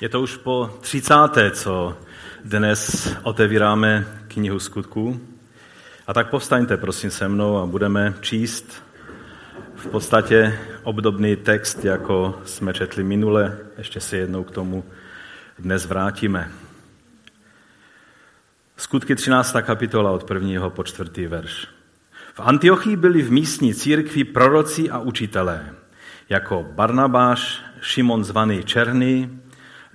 Je to už po 30. co dnes otevíráme knihu skutků. A tak povstaňte, prosím, se mnou a budeme číst v podstatě obdobný text, jako jsme četli minule. Ještě se jednou k tomu dnes vrátíme. Skutky 13. kapitola od 1. po 4. verš. V Antiochii byli v místní církvi proroci a učitelé, jako Barnabáš, Šimon zvaný Černý,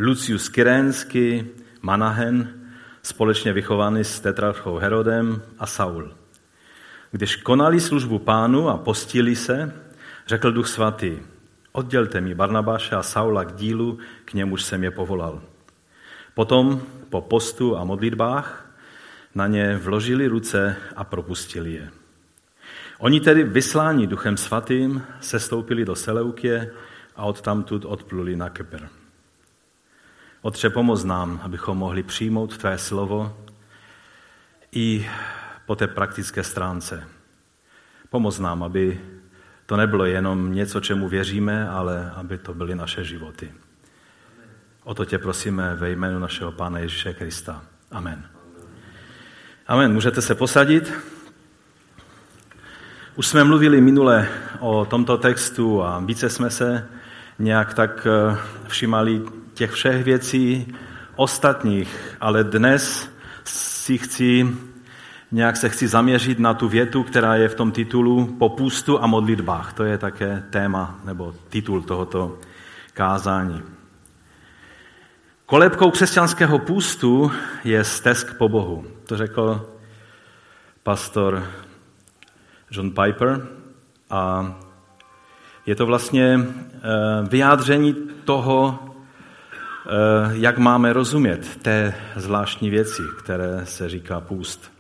Lucius Kyrénsky, Manahen, společně vychovaný s tetrarchou Herodem a Saul. Když konali službu pánu a postili se, řekl duch svatý, oddělte mi Barnabáše a Saula k dílu, k němuž jsem je povolal. Potom po postu a modlitbách na ně vložili ruce a propustili je. Oni tedy vysláni duchem svatým sestoupili do Seleukie a odtamtud odpluli na Kepr. Otře, pomoz nám, abychom mohli přijmout Tvé slovo i po té praktické stránce. Pomoz nám, aby to nebylo jenom něco, čemu věříme, ale aby to byly naše životy. O to tě prosíme ve jménu našeho Pána Ježíše Krista. Amen. Amen. Můžete se posadit. Už jsme mluvili minule o tomto textu a více jsme se nějak tak eh, všimali těch všech věcí ostatních, ale dnes si chci, nějak se chci zaměřit na tu větu, která je v tom titulu Po půstu a modlitbách. To je také téma nebo titul tohoto kázání. Kolebkou křesťanského půstu je stesk po Bohu. To řekl pastor John Piper a je to vlastně eh, vyjádření toho, jak máme rozumět té zvláštní věci, které se říká půst.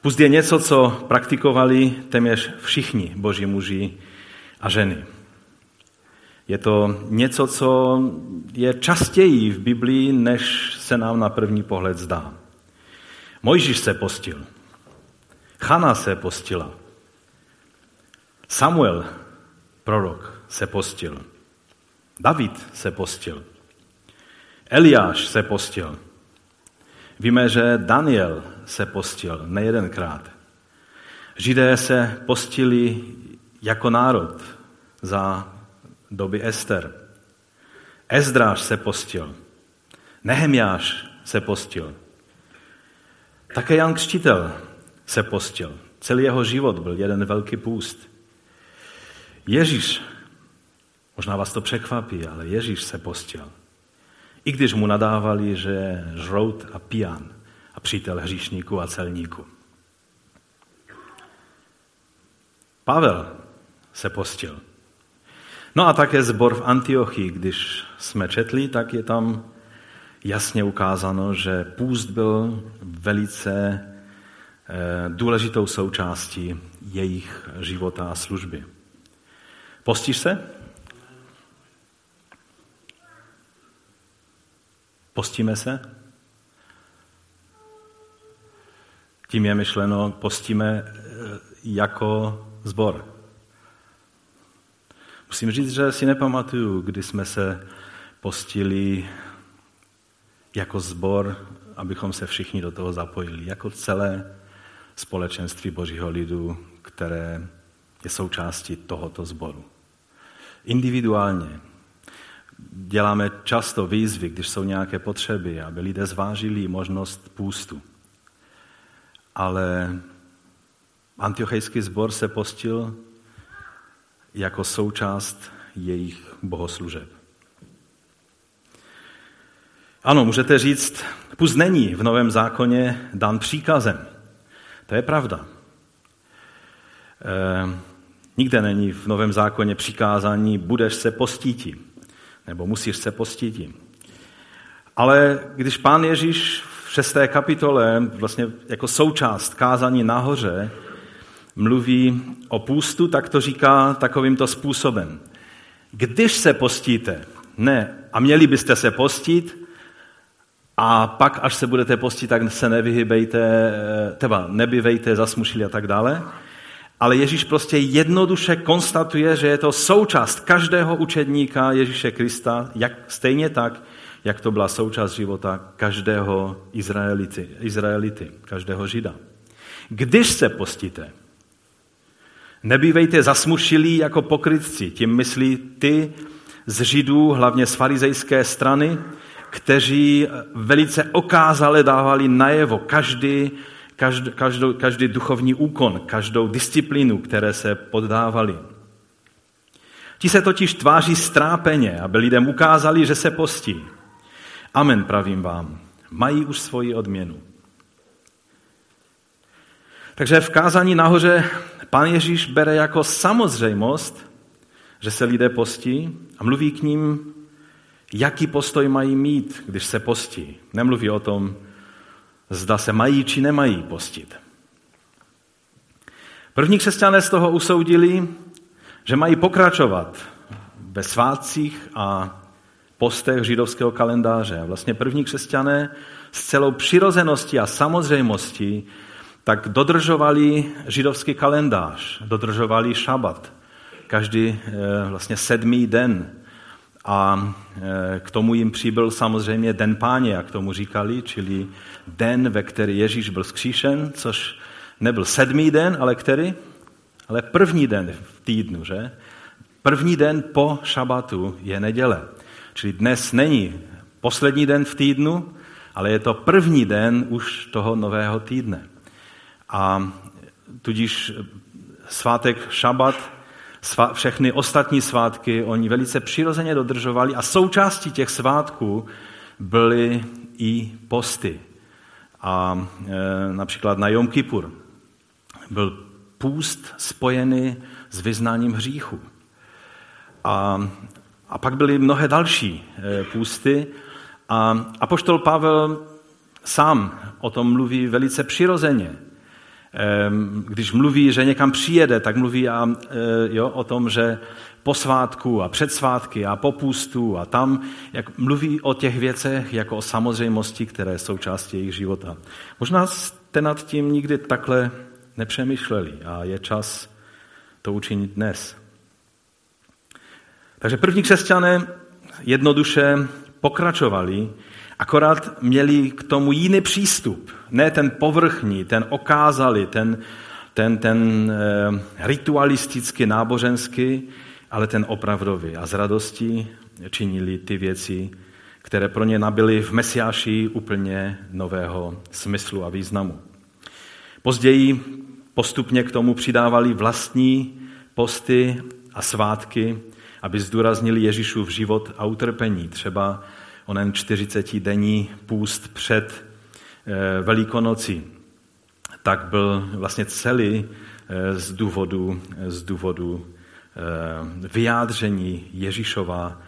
Půst je něco, co praktikovali téměř všichni boží muži a ženy. Je to něco, co je častěji v Biblii, než se nám na první pohled zdá. Mojžíš se postil. Chana se postila. Samuel, prorok, se postil. David se postil. Eliáš se postil. Víme, že Daniel se postil nejedenkrát. Židé se postili jako národ za doby Ester. Ezdráš se postil. Nehemiáš se postil. Také Jan Křtitel se postil. Celý jeho život byl jeden velký půst. Ježíš, možná vás to překvapí, ale Ježíš se postil. I když mu nadávali, že žrout a pijan a přítel hříšníků a celníků. Pavel se postil. No a také zbor v Antiochii, když jsme četli, tak je tam jasně ukázáno, že půst byl velice Eh, důležitou součástí jejich života a služby. Postíš se? Postíme se? Tím je myšleno, postíme eh, jako zbor. Musím říct, že si nepamatuju, kdy jsme se postili jako zbor, abychom se všichni do toho zapojili, jako celé společenství Božího lidu, které je součástí tohoto sboru. Individuálně děláme často výzvy, když jsou nějaké potřeby, aby lidé zvážili možnost půstu. Ale antiochejský sbor se postil jako součást jejich bohoslužeb. Ano, můžete říct, půst není v Novém zákoně dan příkazem. To je pravda. E, nikde není v Novém zákoně přikázání, budeš se postíti, nebo musíš se postíti. Ale když pán Ježíš v šesté kapitole, vlastně jako součást kázání nahoře, mluví o půstu, tak to říká takovýmto způsobem. Když se postíte, ne, a měli byste se postit, a pak, až se budete postit, tak se nevyhybejte, teba nebivejte, zasmušili a tak dále. Ale Ježíš prostě jednoduše konstatuje, že je to součást každého učedníka Ježíše Krista, jak, stejně tak, jak to byla součást života každého Izraelity, Izraelity každého Žida. Když se postíte, nebývejte zasmušilí jako pokrytci, tím myslí ty z Židů, hlavně z farizejské strany, kteří velice okázale dávali najevo každý, každý, každou, každý duchovní úkon, každou disciplínu, které se poddávali. Ti se totiž tváří strápeně, aby lidem ukázali, že se postí. Amen, pravím vám. Mají už svoji odměnu. Takže v kázání nahoře pán Ježíš bere jako samozřejmost, že se lidé postí a mluví k ním, jaký postoj mají mít, když se postí. Nemluví o tom, zda se mají či nemají postit. První křesťané z toho usoudili, že mají pokračovat ve svátcích a postech židovského kalendáře. Vlastně první křesťané s celou přirozeností a samozřejmostí tak dodržovali židovský kalendář, dodržovali šabat, každý eh, vlastně sedmý den. A eh, k tomu jim přibyl samozřejmě den páně, jak tomu říkali, čili den, ve který Ježíš byl zkříšen, což nebyl sedmý den, ale který? Ale první den v týdnu, že? První den po šabatu je neděle. Čili dnes není poslední den v týdnu, ale je to první den už toho nového týdne. A tudíž svátek šabat, všechny ostatní svátky oni velice přirozeně dodržovali a součástí těch svátků byly i posty. A e, například na Jom Kippur byl půst spojený s vyznáním hříchu. A a pak byly mnohé další eh, půsty. A apoštol Pavel sám o tom mluví velice přirozeně. Ehm, když mluví, že někam přijede, tak mluví a, jo, o tom, že po svátku a před svátky a po půstu a tam, jak mluví o těch věcech jako o samozřejmosti, které jsou částí jejich života. Možná jste nad tím nikdy takhle nepřemýšleli a je čas to učinit dnes. Takže první křesťané jednoduše pokračovali, akorát měli k tomu jiný přístup. Ne ten povrchní, ten okázali, ten, ten, ten e, ritualistický, náboženský, ale ten opravdový. A z radosti činili ty věci, které pro ně nabily v Mesiáši úplně nového smyslu a významu. Později postupně k tomu přidávali vlastní posty a svátky, aby zdůraznili Ježíšův život a utrpení. Třeba onen 40-denní půst před eh, Velikonocí. Tak byl vlastně celý eh, z důvodu, z důvodu vyjádření Ježíšova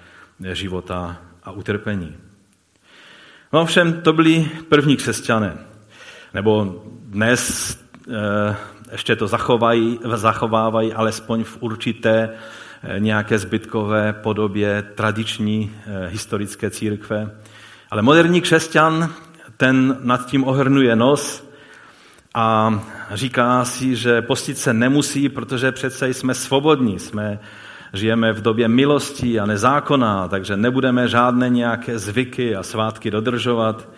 života a utrpení. No ovšem, to byli první křesťané. Nebo dnes ještě to zachovají, zachovávají alespoň v určité Eh, nějaké zbytkové podobě tradiční eh, historické církve. Ale moderní křesťan, ten nad tím ohrnuje nos a říká si, že postit se nemusí, protože přece jsme svobodní, jsme, žijeme v době milosti a nezákona, takže nebudeme žádné nějaké zvyky a svátky dodržovat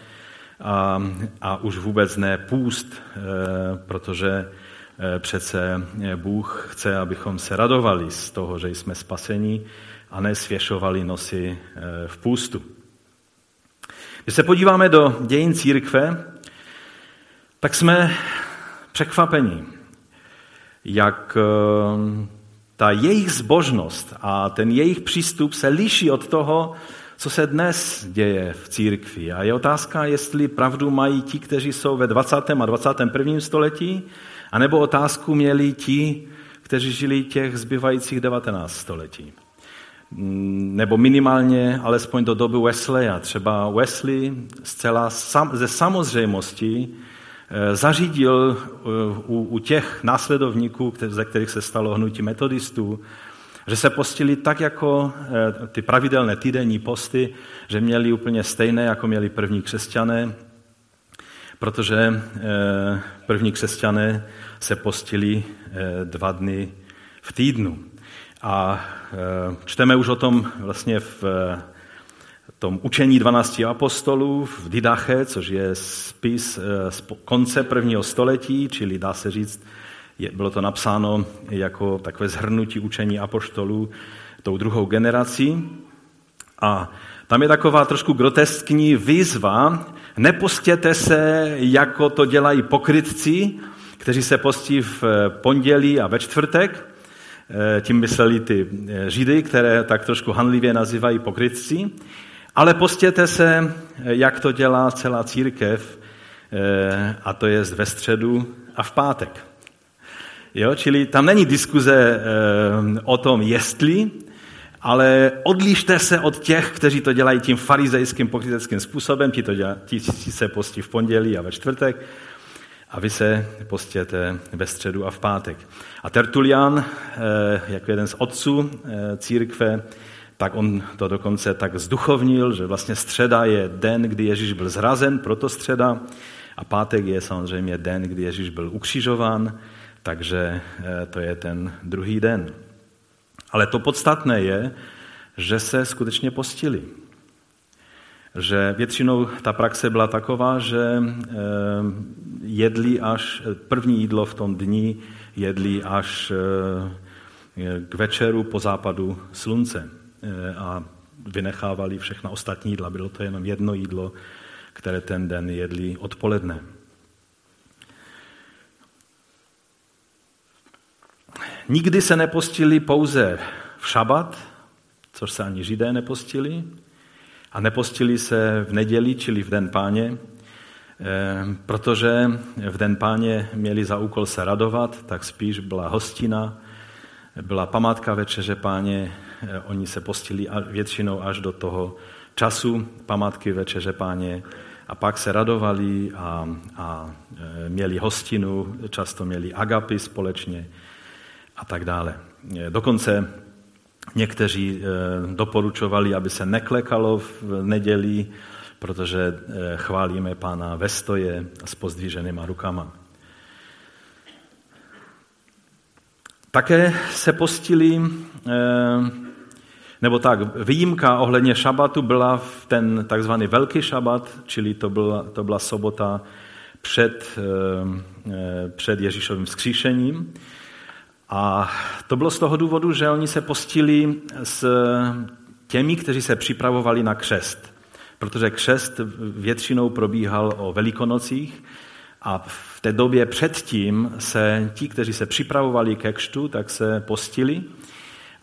a, a už vůbec ne půst, eh, protože Eh, přece Bůh chce, abychom se radovali z toho, že jsme spaseni a ne svěšovali nosy eh, v půstu. Když se podíváme do dějin církve, tak jsme překvapeni, jak ta jejich zbožnost a ten jejich přístup se liší od toho, co se dnes děje v církvi. A je otázka, jestli pravdu mají ti, kteří jsou ve 20. a 21. století, a nebo otázku měli ti, kteří žili těch zbývajících 19 století. Mm, nebo minimálně alespoň do doby Wesleya. Třeba Wesley zcela sam, ze samozřejmosti eh, zařídil eh, u, u těch následovníků, ze kterých se stalo hnutí metodistů, že se postili tak jako eh, ty pravidelné týdenní posty, že měli úplně stejné, jako měli první křesťané, protože první křesťané se postili dva dny v týdnu. A čteme už o tom vlastně v tom učení 12 apostolů v Didache, což je spis z konce prvního století, čili dá se říct, bylo to napsáno jako takové zhrnutí učení apoštolů tou druhou generací. A tam je taková trošku groteskní výzva, nepostěte se, jako to dělají pokrytci, kteří se postí v pondělí a ve čtvrtek. Eh, tím mysleli ty eh, židy, které tak trošku hanlivě nazývají pokrytci. Ale postěte se, eh, jak to dělá celá církev, a to je ve středu a v pátek. Jo? Čili tam není diskuze o tom, jestli, ale odlište se od těch, kteří to dělají tím farizejským pokryteckým způsobem, ti, to dělá, ti, ti se postí v pondělí a ve čtvrtek, a vy se postěte ve středu a v pátek. A Tertulian, eh, jako jeden z otců eh, církve, tak on to dokonce tak zduchovnil, že vlastně středa je den, kdy Ježíš byl zrazen, proto středa, a pátek je samozřejmě den, kdy Ježíš byl ukřižován, takže eh, to je ten druhý den. Ale to podstatné je, že se skutečně postili. Že většinou ta praxe byla taková, že eh, jedli až první jídlo v tom dni, jedli až eh, k večeru po západu slunce a vynechávali všechna ostatní jídla. Bylo to jenom jedno jídlo, které ten den jedli odpoledne. Nikdy se nepostili pouze v šabat, což se ani židé nepostili, a nepostili se v neděli, čili v den páně, eh, protože v den páně měli za úkol se radovat, tak spíš byla hostina, byla památka večeře páně, eh, oni se postili většinou až do toho času památky večeře páně a pak se radovali a, a eh, měli hostinu, často měli agapy společně a tak dále. Dokonce někteří eh, doporučovali, aby se neklekalo v neděli, protože eh, chválíme pána ve stoje s pozdvíženýma rukama. Také se postili, eh, nebo tak, výjimka ohledně šabatu byla v ten takzvaný velký šabat, čili to byla, to byla sobota před, před Ježíšovým vzkříšením. A to bylo z toho důvodu, že oni se postili s těmi, kteří se připravovali na křest. Protože křest většinou probíhal o velikonocích a v té době předtím se ti, kteří se připravovali ke křtu, tak se postili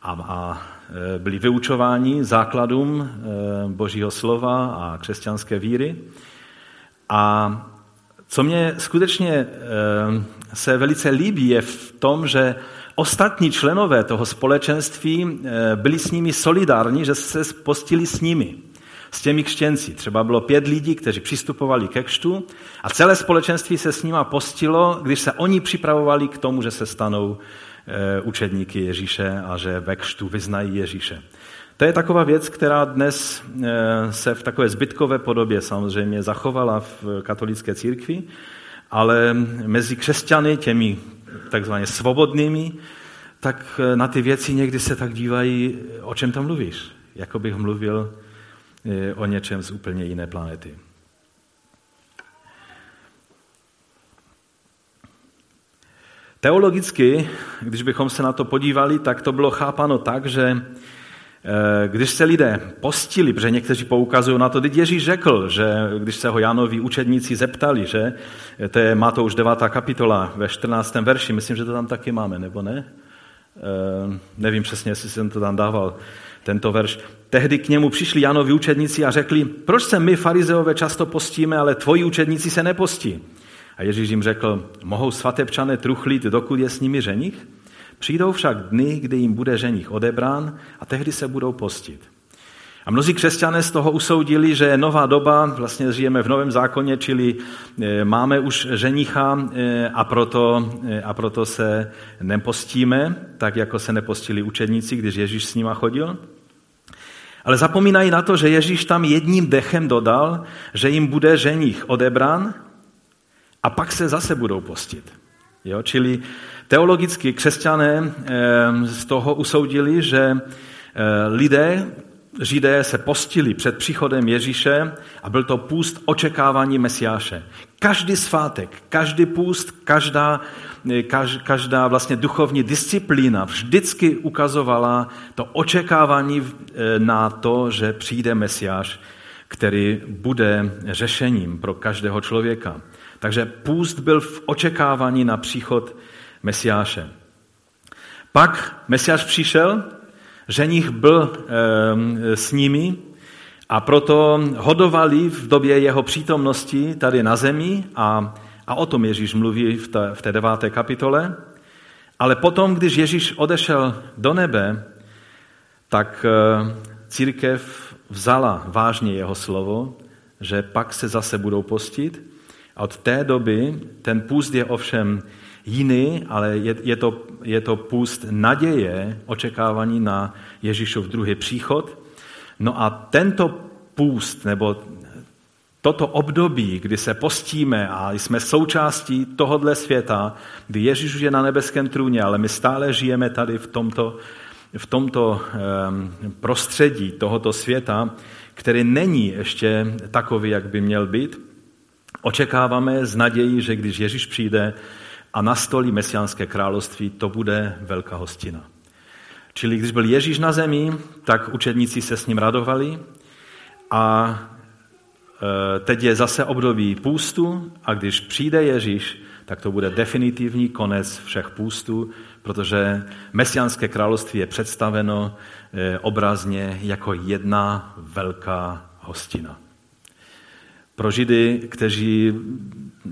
a, a byli vyučováni základům e, božího slova a křesťanské víry. A co mě skutečně e, se velice líbí, je v tom, že ostatní členové toho společenství eh, byli s nimi solidární, že se postili s nimi, s těmi křtěnci. Třeba bylo pět lidí, kteří přistupovali ke křtu a celé společenství se s nima postilo, když se oni připravovali k tomu, že se stanou eh, učedníky Ježíše a že ve křtu vyznají Ježíše. To je taková věc, která dnes eh, se v takové zbytkové podobě samozřejmě zachovala v katolické církvi, ale mezi křesťany, těmi takzvaně svobodnými, tak eh, na ty věci někdy se tak dívají, o čem tam mluvíš. Jako bych mluvil eh, o něčem z úplně jiné planety. Teologicky, když bychom se na to podívali, tak to bylo chápano tak, že Eh, když se lidé postili, protože někteří poukazují na to, teď Ježíš řekl, že když se ho Janovi učedníci zeptali, že to je, má to už devátá kapitola ve 14. verši, myslím, že to tam taky máme, nebo ne? E, nevím přesně, jestli jsem to tam dával, tento verš. Tehdy k němu přišli Janovi učedníci a řekli, proč se my farizeové často postíme, ale tvoji učedníci se nepostí? A Ježíš jim řekl, mohou svatebčané truchlit, dokud je s nimi ženich? Přijdou však dny, kdy jim bude ženich odebrán a tehdy se budou postit. A mnozí křesťané z toho usoudili, že je nová doba, vlastně žijeme v novém zákoně, čili e, máme už ženicha e, a proto, e, a proto se nepostíme, tak jako se nepostili učedníci, když Ježíš s nima chodil. Ale zapomínají na to, že Ježíš tam jedním dechem dodal, že jim bude ženich odebrán a pak se zase budou postit. Jo? Čili teologicky křesťané z toho usoudili, že lidé, Židé se postili před příchodem Ježíše a byl to půst očekávání Mesiáše. Každý svátek, každý půst, každá, každá vlastně duchovní disciplína vždycky ukazovala to očekávání na to, že přijde Mesiáš, který bude řešením pro každého člověka. Takže půst byl v očekávání na příchod Mesiáše. Pak Mesiáš přišel, ženich byl e, s nimi a proto hodovali v době jeho přítomnosti tady na zemi a, a o tom Ježíš mluví v té, v té deváté kapitole. Ale potom, když Ježíš odešel do nebe, tak e, církev vzala vážně jeho slovo, že pak se zase budou postit. A od té doby ten půst je ovšem jiný, ale je, je, to, je to půst naděje, očekávání na Ježíšův druhý příchod. No a tento půst, nebo toto období, kdy se postíme a jsme součástí tohohle světa, kdy Ježíš už je na nebeském trůně, ale my stále žijeme tady v tomto, v tomto prostředí tohoto světa, který není ještě takový, jak by měl být, očekáváme z nadějí, že když Ježíš přijde, a nastolí mesiánské království, to bude velká hostina. Čili když byl Ježíš na zemi, tak učedníci se s ním radovali a e, teď je zase období půstu a když přijde Ježíš, tak to bude definitivní konec všech půstů, protože mesiánské království je představeno e, obrazně jako jedna velká hostina. Pro Židy, kteří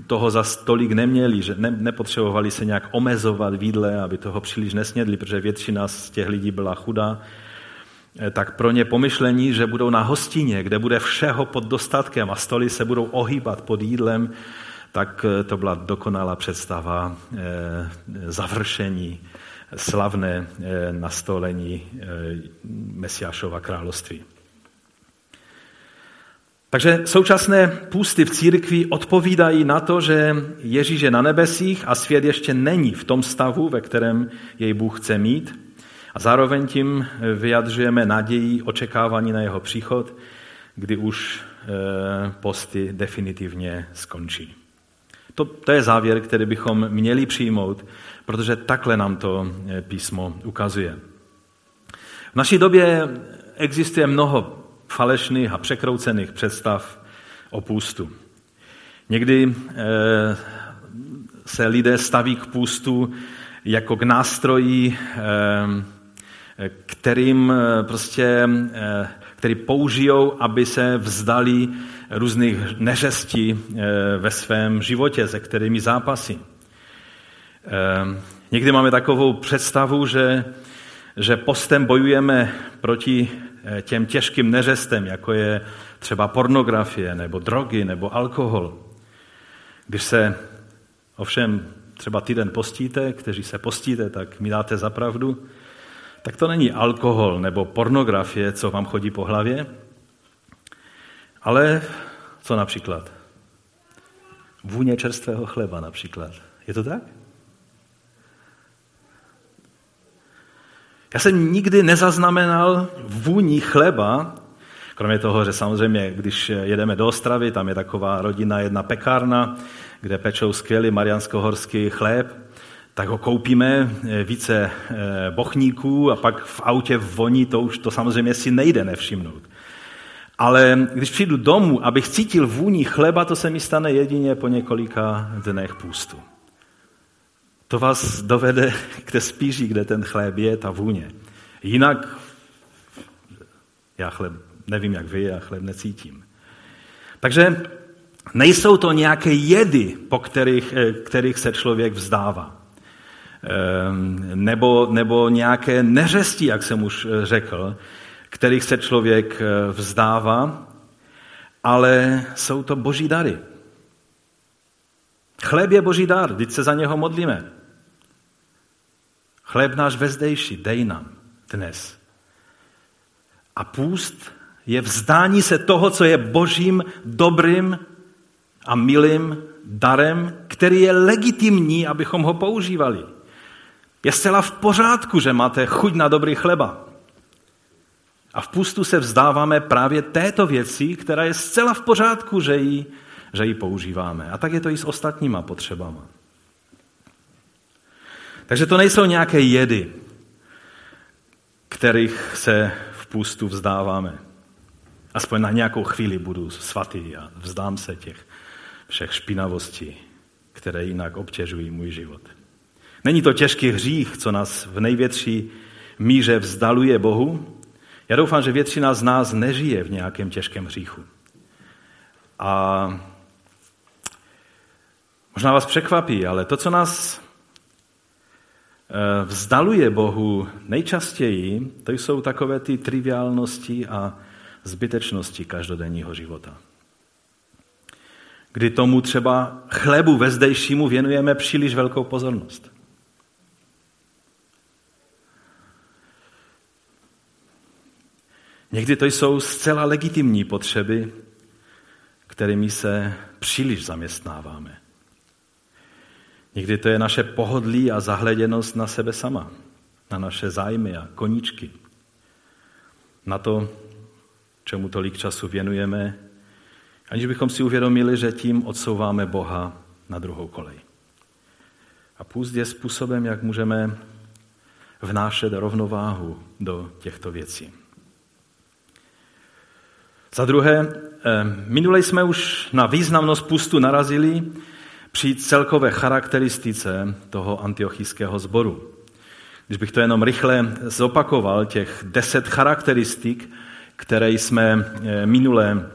toho za stolik neměli, že ne, nepotřebovali se nějak omezovat v jídle, aby toho příliš nesnědli, protože většina z těch lidí byla chudá, eh, tak pro ně pomyšlení, že budou na hostině, kde bude všeho pod dostatkem a stoly se budou ohýbat pod jídlem, tak eh, to byla dokonalá představa eh, završení, slavné nastolení Mesiášova království. Takže současné půsty v církvi odpovídají na to, že Ježíš je na nebesích a svět ještě není v tom stavu, ve kterém jej Bůh chce mít. A zároveň tím vyjadřujeme naději, očekávání na jeho příchod, kdy už eh, posty definitivně skončí. To, to je závěr, který bychom měli přijmout, protože takhle nám to eh, písmo ukazuje. V naší době existuje mnoho falešných a překroucených představ o půstu. Někdy eh, se lidé staví k půstu jako k nástroji, eh, kterým eh, prostě, který použijou, aby se vzdali různých neřestí ve svém životě, se kterými zápasí. Někdy máme takovou představu, že, že postem bojujeme proti těm těžkým neřestem, jako je třeba pornografie, nebo drogy, nebo alkohol. Když se ovšem třeba týden postíte, kteří se postíte, tak mi dáte za pravdu, tak to není alkohol nebo pornografie, co vám chodí po hlavě, ale co například? Vůně čerstvého chleba například. Je to tak? Já jsem nikdy nezaznamenal vůni chleba, kromě toho, že samozřejmě, když jedeme do Ostravy, tam je taková rodina, jedna pekárna, kde pečou skvělý marianskohorský chléb, tak ho koupíme eh, více eh, bochníků a pak v autě voní, to už to samozřejmě si nejde nevšimnout. Ale když přijdu domů, abych cítil vůni chleba, to se mi stane jedině po několika dnech půstu. To vás dovede k té spíži, kde ten chléb je, ta vůně. Jinak já chléb, nevím jak vy, já chléb necítím. Takže nejsou to nějaké jedy, po kterých, eh, kterých se člověk vzdává. Ehm, nebo, nebo nějaké neřestí, jak jsem už eh, řekl, kterých se člověk eh, vzdává, ale jsou to boží dary. Chléb je boží dar, teď se za něho modlíme. Chléb náš vezdejší, dej nám dnes. A půst je vzdání se toho, co je božím, dobrým, a milým darem, který je legitimní, abychom ho používali. Je zcela v pořádku, že máte chuť na dobrý chleba. A v pustu se vzdáváme právě této věci, která je zcela v pořádku, že ji, že ji používáme. A tak je to i s ostatníma potřebama. Takže to nejsou nějaké jedy, kterých se v pustu vzdáváme. Aspoň na nějakou chvíli budu svatý a vzdám se těch všech špinavostí, které jinak obtěžují můj život. Není to těžký hřích, co nás v největší míře vzdaluje Bohu. Já doufám, že většina z nás nežije v nějakém těžkém hříchu. A možná vás překvapí, ale to, co nás vzdaluje Bohu nejčastěji, to jsou takové ty triviálnosti a zbytečnosti každodenního života. Kdy tomu třeba chlebu ve zdejšímu věnujeme příliš velkou pozornost. Někdy to jsou zcela legitimní potřeby, kterými se příliš zaměstnáváme. Někdy to je naše pohodlí a zahleděnost na sebe sama, na naše zájmy a koníčky, na to, čemu tolik času věnujeme, aniž bychom si uvědomili, že tím odsouváme Boha na druhou kolej. A půst je způsobem, jak můžeme vnášet rovnováhu do těchto věcí. Za druhé, eh, minule jsme už na významnost pustu narazili při celkové charakteristice toho antiochijského sboru. Když bych to jenom rychle zopakoval, těch deset charakteristik, které jsme eh, minule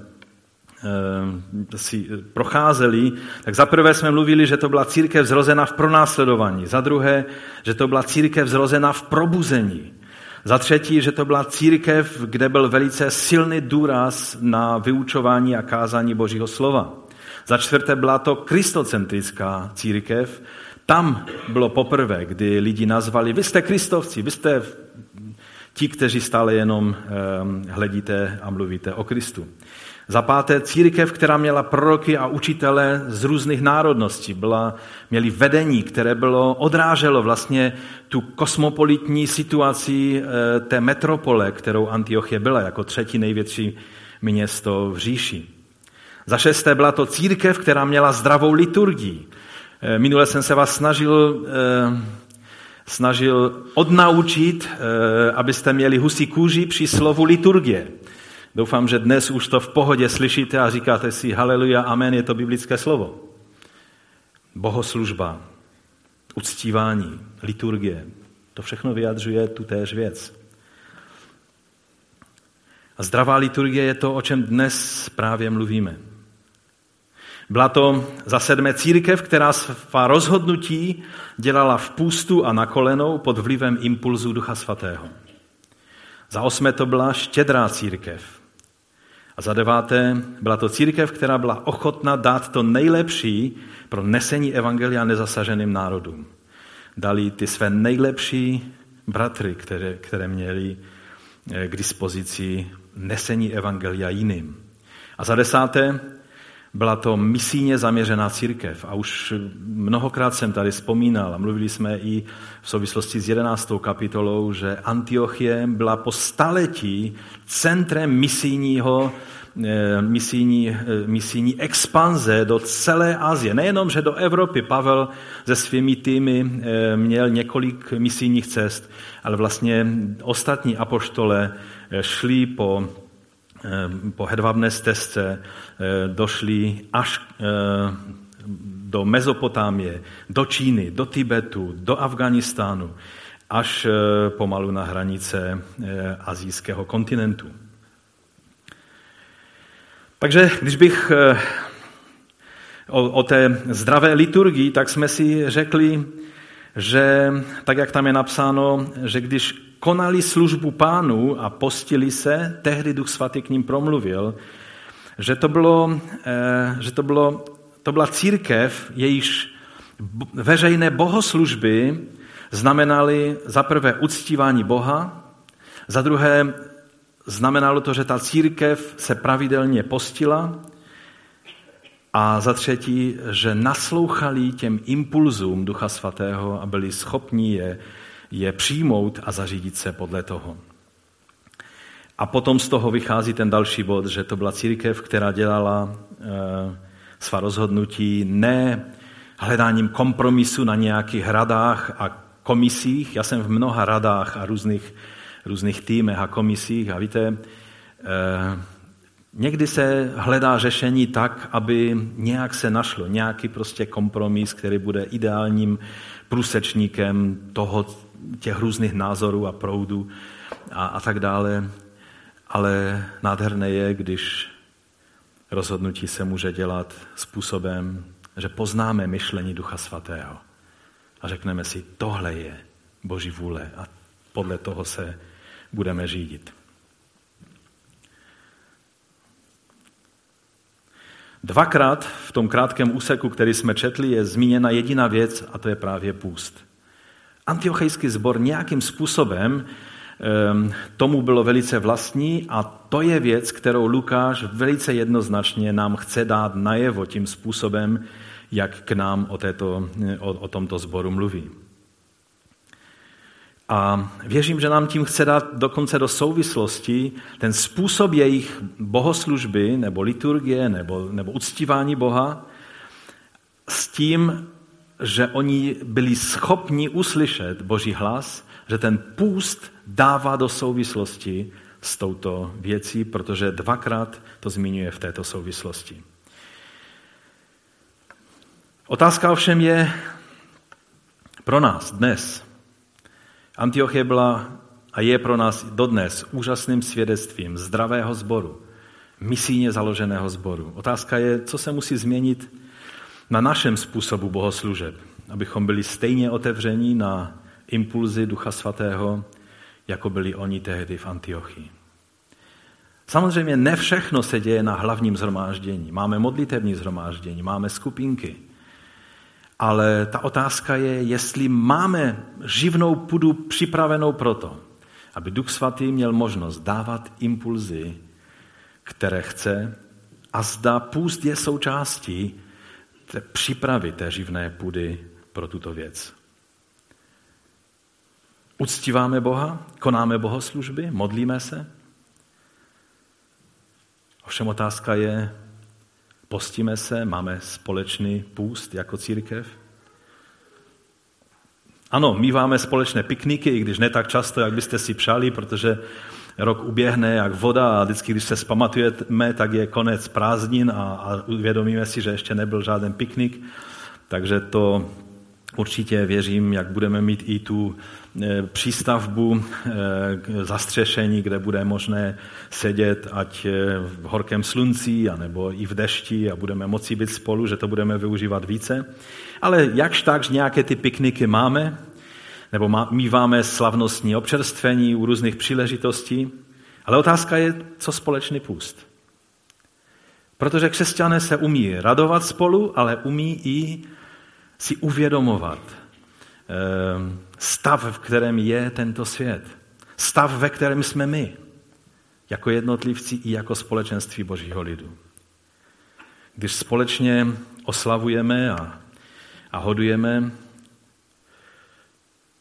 eh, si procházeli, tak za prvé jsme mluvili, že to byla církev zrozena v pronásledování. Za druhé, že to byla církev zrozena v probuzení. Za třetí, že to byla církev, kde byl velice silný důraz na vyučování a kázání Božího slova. Za čtvrté byla to kristocentrická církev. Tam bylo poprvé, kdy lidi nazvali, vy jste kristovci, vy jste ti, kteří stále jenom ehm, hledíte a mluvíte o Kristu. Za páté, církev, která měla proroky a učitele z různých národností. Byla, měli vedení, které bylo, odráželo vlastně tu kosmopolitní situaci eh, té metropole, kterou Antiochie byla jako třetí největší město v říši. Za šesté byla to církev, která měla zdravou liturgii. Eh, minule jsem se vás snažil eh, snažil odnaučit, abyste měli husí kůži při slovu liturgie. Doufám, že dnes už to v pohodě slyšíte a říkáte si haleluja, amen, je to biblické slovo. Bohoslužba, uctívání, liturgie, to všechno vyjadřuje tu též věc. A zdravá liturgie je to, o čem dnes právě mluvíme. Byla to za sedmé církev, která svá rozhodnutí dělala v půstu a na kolenou pod vlivem impulzu Ducha Svatého. Za osmé to byla štědrá církev, a za deváté, byla to církev, která byla ochotna dát to nejlepší pro nesení evangelia nezasaženým národům. Dali ty své nejlepší bratry, které, které měli eh, k dispozici nesení evangelia jiným. A za desáté, byla to misijně zaměřená církev a už mnohokrát jsem tady vzpomínal a mluvili jsme i v souvislosti s 11. kapitolou, že Antiochie byla po staletí centrem misijního eh, misijní, eh, misijní expanze do celé Asie. Nejenom, že do Evropy Pavel se svými týmy eh, měl několik misijních cest, ale vlastně ostatní apoštole šli po po hedvábné stezce eh, došli až eh, do Mezopotámie, do Číny, do Tibetu, do Afganistánu, až pomalu na hranice azijského kontinentu. Takže když bych o, o té zdravé liturgii, tak jsme si řekli, že tak, jak tam je napsáno, že když konali službu pánu a postili se, tehdy Duch Svatý k ním promluvil, že to, bylo, eh, že to, bylo, to byla církev, jejíž veřejné bohoslužby znamenaly za prvé uctívání Boha, za druhé znamenalo to, že ta církev se pravidelně postila A za třetí, že naslouchali těm impulzům Ducha Svatého a byli schopni je, je přijmout a zařídit se podle toho. A potom z toho vychází ten další bod, že to byla církev, která dělala e, svá rozhodnutí ne hledáním kompromisu na nějakých radách a komisích. Já jsem v mnoha radách a různých, různých týmech a komisích a víte, e, někdy se hledá řešení tak, aby nějak se našlo nějaký prostě kompromis, který bude ideálním průsečníkem toho, těch různých názorů a proudů a, a tak dále. Ale nádherné je, když rozhodnutí se může dělat způsobem, že poznáme myšlení Ducha Svatého a řekneme si, tohle je Boží vůle a podle toho se budeme řídit. Dvakrát v tom krátkém úseku, který jsme četli, je zmíněna jediná věc a to je právě půst. Antiochejský sbor nějakým způsobem Ehm, tomu bylo velice vlastní a to je věc, kterou Lukáš velice jednoznačně nám chce dát najevo tím způsobem, jak k nám o, této, o, o tomto sboru mluví. A věřím, že nám tím chce dát dokonce do souvislosti ten způsob jejich bohoslužby nebo liturgie nebo, nebo uctívání Boha s tím, že oni byli schopni uslyšet Boží hlas že ten půst dává do souvislosti s touto věcí, protože dvakrát to zmiňuje v této souvislosti. Otázka ovšem je pro nás dnes. Antiochie byla a je pro nás dodnes úžasným svědectvím zdravého sboru, misijně založeného sboru. Otázka je, co se musí změnit na našem způsobu bohoslužeb, abychom byli stejně otevření na impulzy Ducha Svatého, jako byli oni tehdy v Antiochii. Samozřejmě ne všechno se děje na hlavním zhromáždění. Máme modlitevní zhromáždění, máme skupinky. Ale ta otázka je, jestli máme živnou půdu připravenou proto, aby Duch Svatý měl možnost dávat impulzy, které chce, a zda půst je součástí té přípravy té živné půdy pro tuto věc. Uctíváme Boha, konáme bohoslužby, modlíme se. Ovšem otázka je, postíme se, máme společný půst jako církev. Ano, míváme společné pikniky, i když ne tak často, jak byste si přáli, protože rok uběhne jak voda a vždycky, když se zpamatujeme, tak je konec prázdnin a, a uvědomíme si, že ještě nebyl žádný piknik. Takže to určitě věřím, jak budeme mít i tu e, přístavbu e, zastřešení, kde bude možné sedět ať e, v horkém slunci, anebo i v dešti a budeme moci být spolu, že to budeme využívat více. Ale jakž tak, že nějaké ty pikniky máme, nebo míváme slavnostní občerstvení u různých příležitostí, ale otázka je, co společný půst. Protože křesťané se umí radovat spolu, ale umí i si uvědomovat ehm, stav, v kterém je tento svět. Stav, ve kterém jsme my, jako jednotlivci i jako společenství Božího lidu. Když společně oslavujeme a, a hodujeme,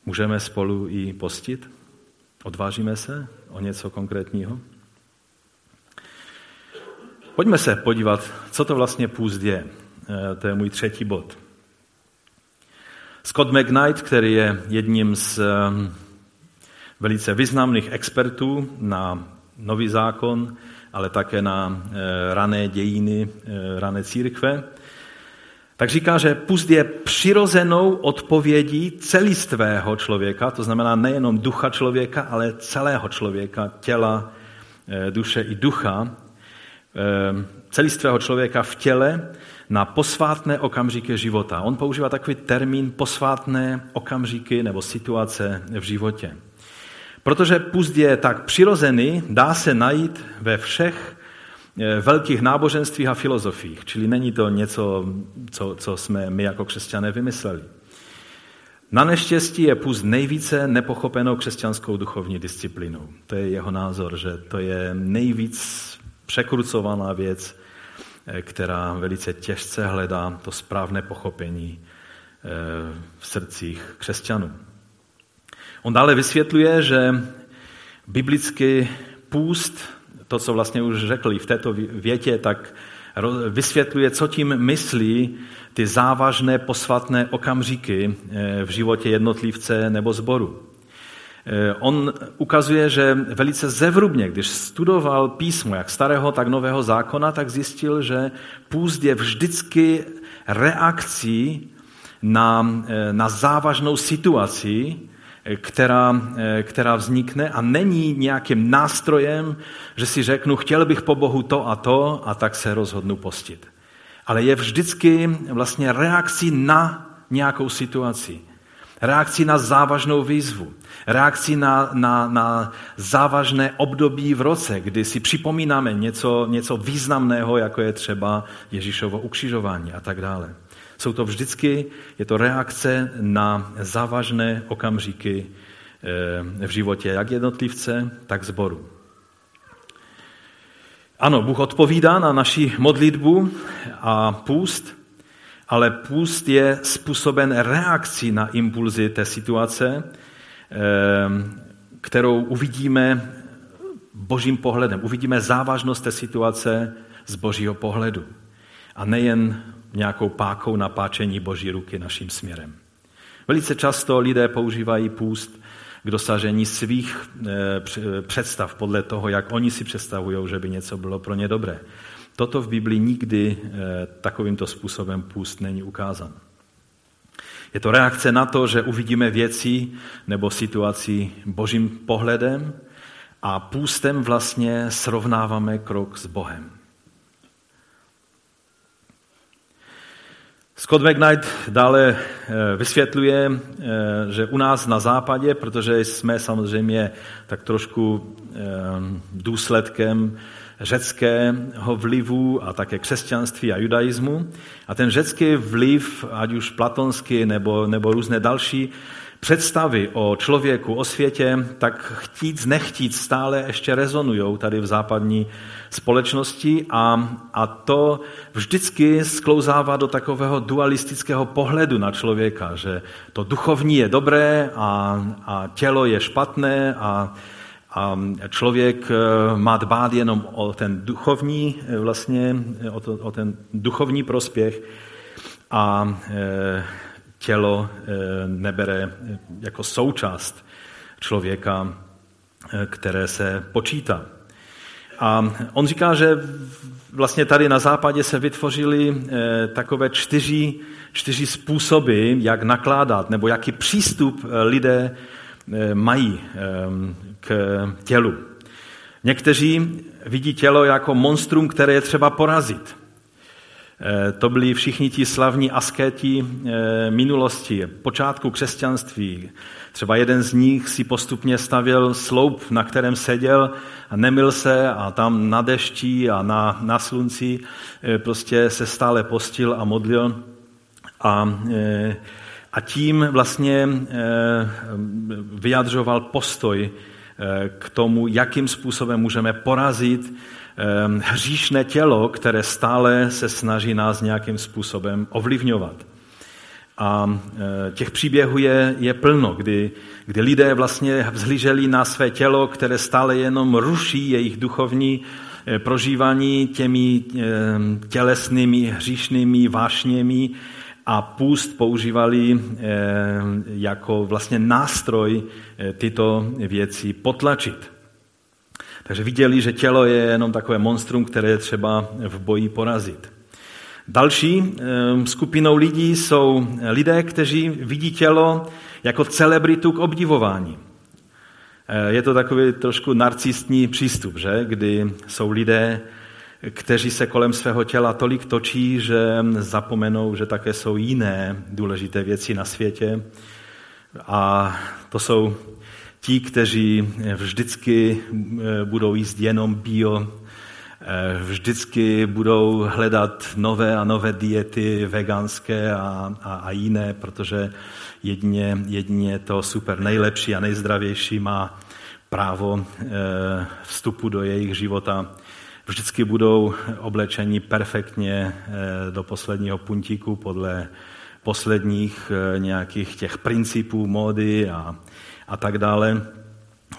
můžeme spolu i postit? Odvážíme se o něco konkrétního? Pojďme se podívat, co to vlastně půst je. E, to je můj třetí bod. Scott McKnight, který je jedním z ehm, velice významných expertů na nový zákon, ale také na eh, rané dějiny, eh, rané církve, tak říká, že pust je přirozenou odpovědí celistvého člověka, to znamená nejenom ducha člověka, ale celého člověka, těla, eh, duše i ducha, ehm, celistvého člověka v těle na posvátné okamžiky života. On používá takový termín posvátné okamžiky nebo situace v životě. Protože pust je tak přirozený, dá se najít ve všech eh, velkých náboženstvích a filozofiích. Čili není to něco, co, co jsme my jako křesťané vymysleli. Na neštěstí je pust nejvíce nepochopenou křesťanskou duchovní disciplínou. To je jeho názor, že to je nejvíc překrucovaná věc která velice těžce hledá to správné pochopení v srdcích křesťanů. On dále vysvětluje, že biblický půst, to, co vlastně už řekli v této větě, tak vysvětluje, co tím myslí ty závažné posvatné okamžiky v životě jednotlivce nebo zboru. Eh, on ukazuje, že velice zevrubně, když studoval písmo, jak starého, tak nového zákona, tak zjistil, že půst je vždycky reakcí na, eh, na závažnou situaci, eh, která, která vznikne a není nějakým nástrojem, že si řeknu, chtěl bych po Bohu to a to a tak se rozhodnu postit. Ale je vždycky vlastně reakcí na nějakou situaci. Reakcí na závažnou výzvu reakcí na, na, na závažné období v roce, kdy si připomínáme něco, něco významného, jako je třeba Ježíšovo ukřižování a tak dále. Jsou to vždycky, je to reakce na závažné okamžiky eh, v životě jak jednotlivce, tak zboru. Ano, Bůh odpovídá na naši modlitbu a půst, ale půst je způsoben reakcí na impulzy té situace kterou uvidíme božím pohledem. Uvidíme závažnost té situace z božího pohledu. A nejen nějakou pákou napáčení boží ruky naším směrem. Velice často lidé používají půst k dosažení svých eh, představ podle toho, jak oni si představují, že by něco bylo pro ně dobré. Toto v Biblii nikdy eh, takovýmto způsobem půst není ukázán. Je to reakce na to, že uvidíme věci nebo situaci božím pohledem a půstem vlastně srovnáváme krok s Bohem. Scott McKnight dále eh, vysvětluje, eh, že u nás na západě, protože jsme samozřejmě tak trošku eh, důsledkem řeckého vlivu a také křesťanství a judaismu. A ten řecký vliv, ať už platonský nebo, nebo různé další představy o člověku, o světě, tak chtít, nechtít stále ještě rezonují tady v západní společnosti a, a to vždycky sklouzává do takového dualistického pohledu na člověka, že to duchovní je dobré a, a tělo je špatné a člověk eh, má dbát jenom o ten duchovní, eh, vlastně, eh, o, to, o ten duchovní prospěch a tělo nebere jako součást člověka, které se počítá. A on říká, že vlastně tady na západě se vytvořily takové čtyři, čtyři způsoby, jak nakládat, nebo jaký přístup lidé mají k tělu. Někteří vidí tělo jako monstrum, které je třeba porazit. Eh, to byli všichni ti slavní askéti eh, minulosti, počátku křesťanství. Třeba jeden z nich si postupně stavěl sloup, na kterém seděl a nemil se a tam na dešti a na, na slunci eh, prostě se stále postil a modlil. A, a tím vlastně vyjadřoval postoj k tomu, jakým způsobem můžeme porazit ehm, hříšné tělo, které stále se snaží nás nějakým způsobem ovlivňovat. A e, těch příběhů je, je plno, kdy, kdy lidé vlastně vzhlíželi na své tělo, které stále jenom ruší jejich duchovní prožívání těmi tělesnými, hříšnými vášněmi a půst používali eh, jako vlastně nástroj eh, tyto věci potlačit. Takže viděli, že tělo je jenom takové monstrum, které je třeba v boji porazit. Další eh, skupinou lidí jsou lidé, kteří vidí tělo jako celebritu k obdivování. Je to takový trošku narcistní přístup, že? kdy jsou lidé, kteří se kolem svého těla tolik točí, že zapomenou, že také jsou jiné důležité věci na světě. A to jsou ti, kteří vždycky eh, budou jíst jenom bio, eh, vždycky budou hledat nové a nové diety veganské a, a, a jiné, protože jedině, jedině to super nejlepší a nejzdravější má právo eh, vstupu do jejich života Vždycky budou oblečeni perfektně eh, do posledního puntíku podle posledních eh, nějakých těch principů módy a, a tak dále.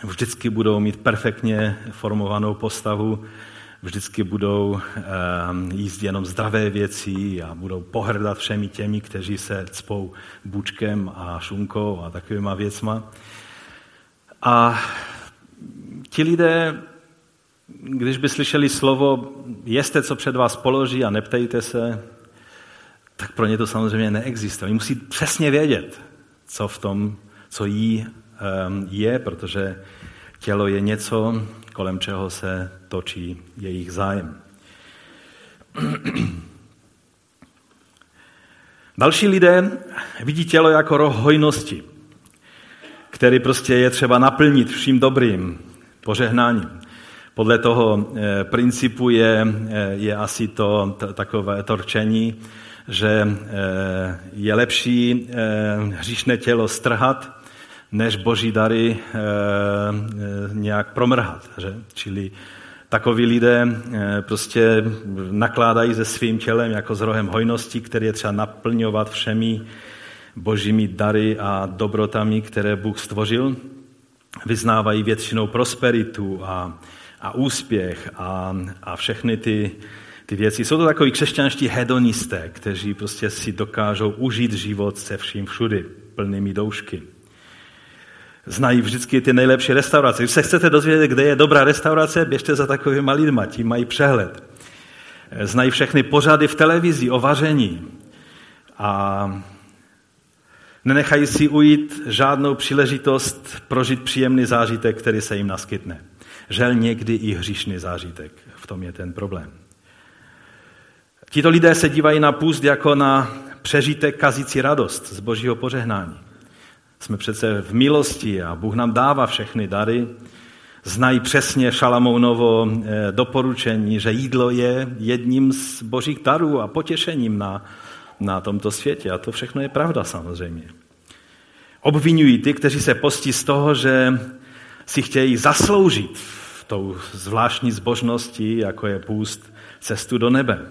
Vždycky budou mít perfektně formovanou postavu, vždycky budou jíst jenom zdravé věci a budou pohrdat všemi těmi, kteří se cpou bučkem a šunkou a takovýma věcma. A ti lidé, když by slyšeli slovo, jeste, co před vás položí a neptejte se, tak pro ně to samozřejmě neexistuje. Oni musí přesně vědět, co v tom, co jí je, protože tělo je něco, kolem čeho se točí jejich zájem. Další lidé vidí tělo jako roh hojnosti, který prostě je třeba naplnit vším dobrým požehnáním. Podle toho eh, principu je, eh, je asi to, takové torčení, že eh, je lepší hříšné tělo strhat, než boží dary nějak promrhat. Že? Čili takoví lidé prostě nakládají se svým tělem jako s rohem hojnosti, který je třeba naplňovat všemi božími dary a dobrotami, které Bůh stvořil. Vyznávají většinou prosperitu a, a úspěch a, a všechny ty, ty věci. Jsou to takový křesťanští hedonisté, kteří prostě si dokážou užít život se vším všudy, plnými doušky. Znají vždycky ty nejlepší restaurace. Když se chcete dozvědět, kde je dobrá restaurace, běžte za takovými lidma, ti mají přehled. Znají všechny pořady v televizi o vaření. A Nenechají si ujít žádnou příležitost prožít příjemný zážitek, který se jim naskytne. Žel někdy i hříšný zážitek. V tom je ten problém. Tito lidé se dívají na půst jako na přežitek kazící radost z božího požehnání. Jsme přece v milosti a Bůh nám dává všechny dary. Znají přesně Šalamounovo eh, doporučení, že jídlo je jedním z božích darů a potěšením na na tomto světě. A to všechno je pravda samozřejmě. Obvinují ty, kteří se postí z toho, že si chtějí zasloužit tou zvláštní zbožností, jako je půst, cestu do nebe.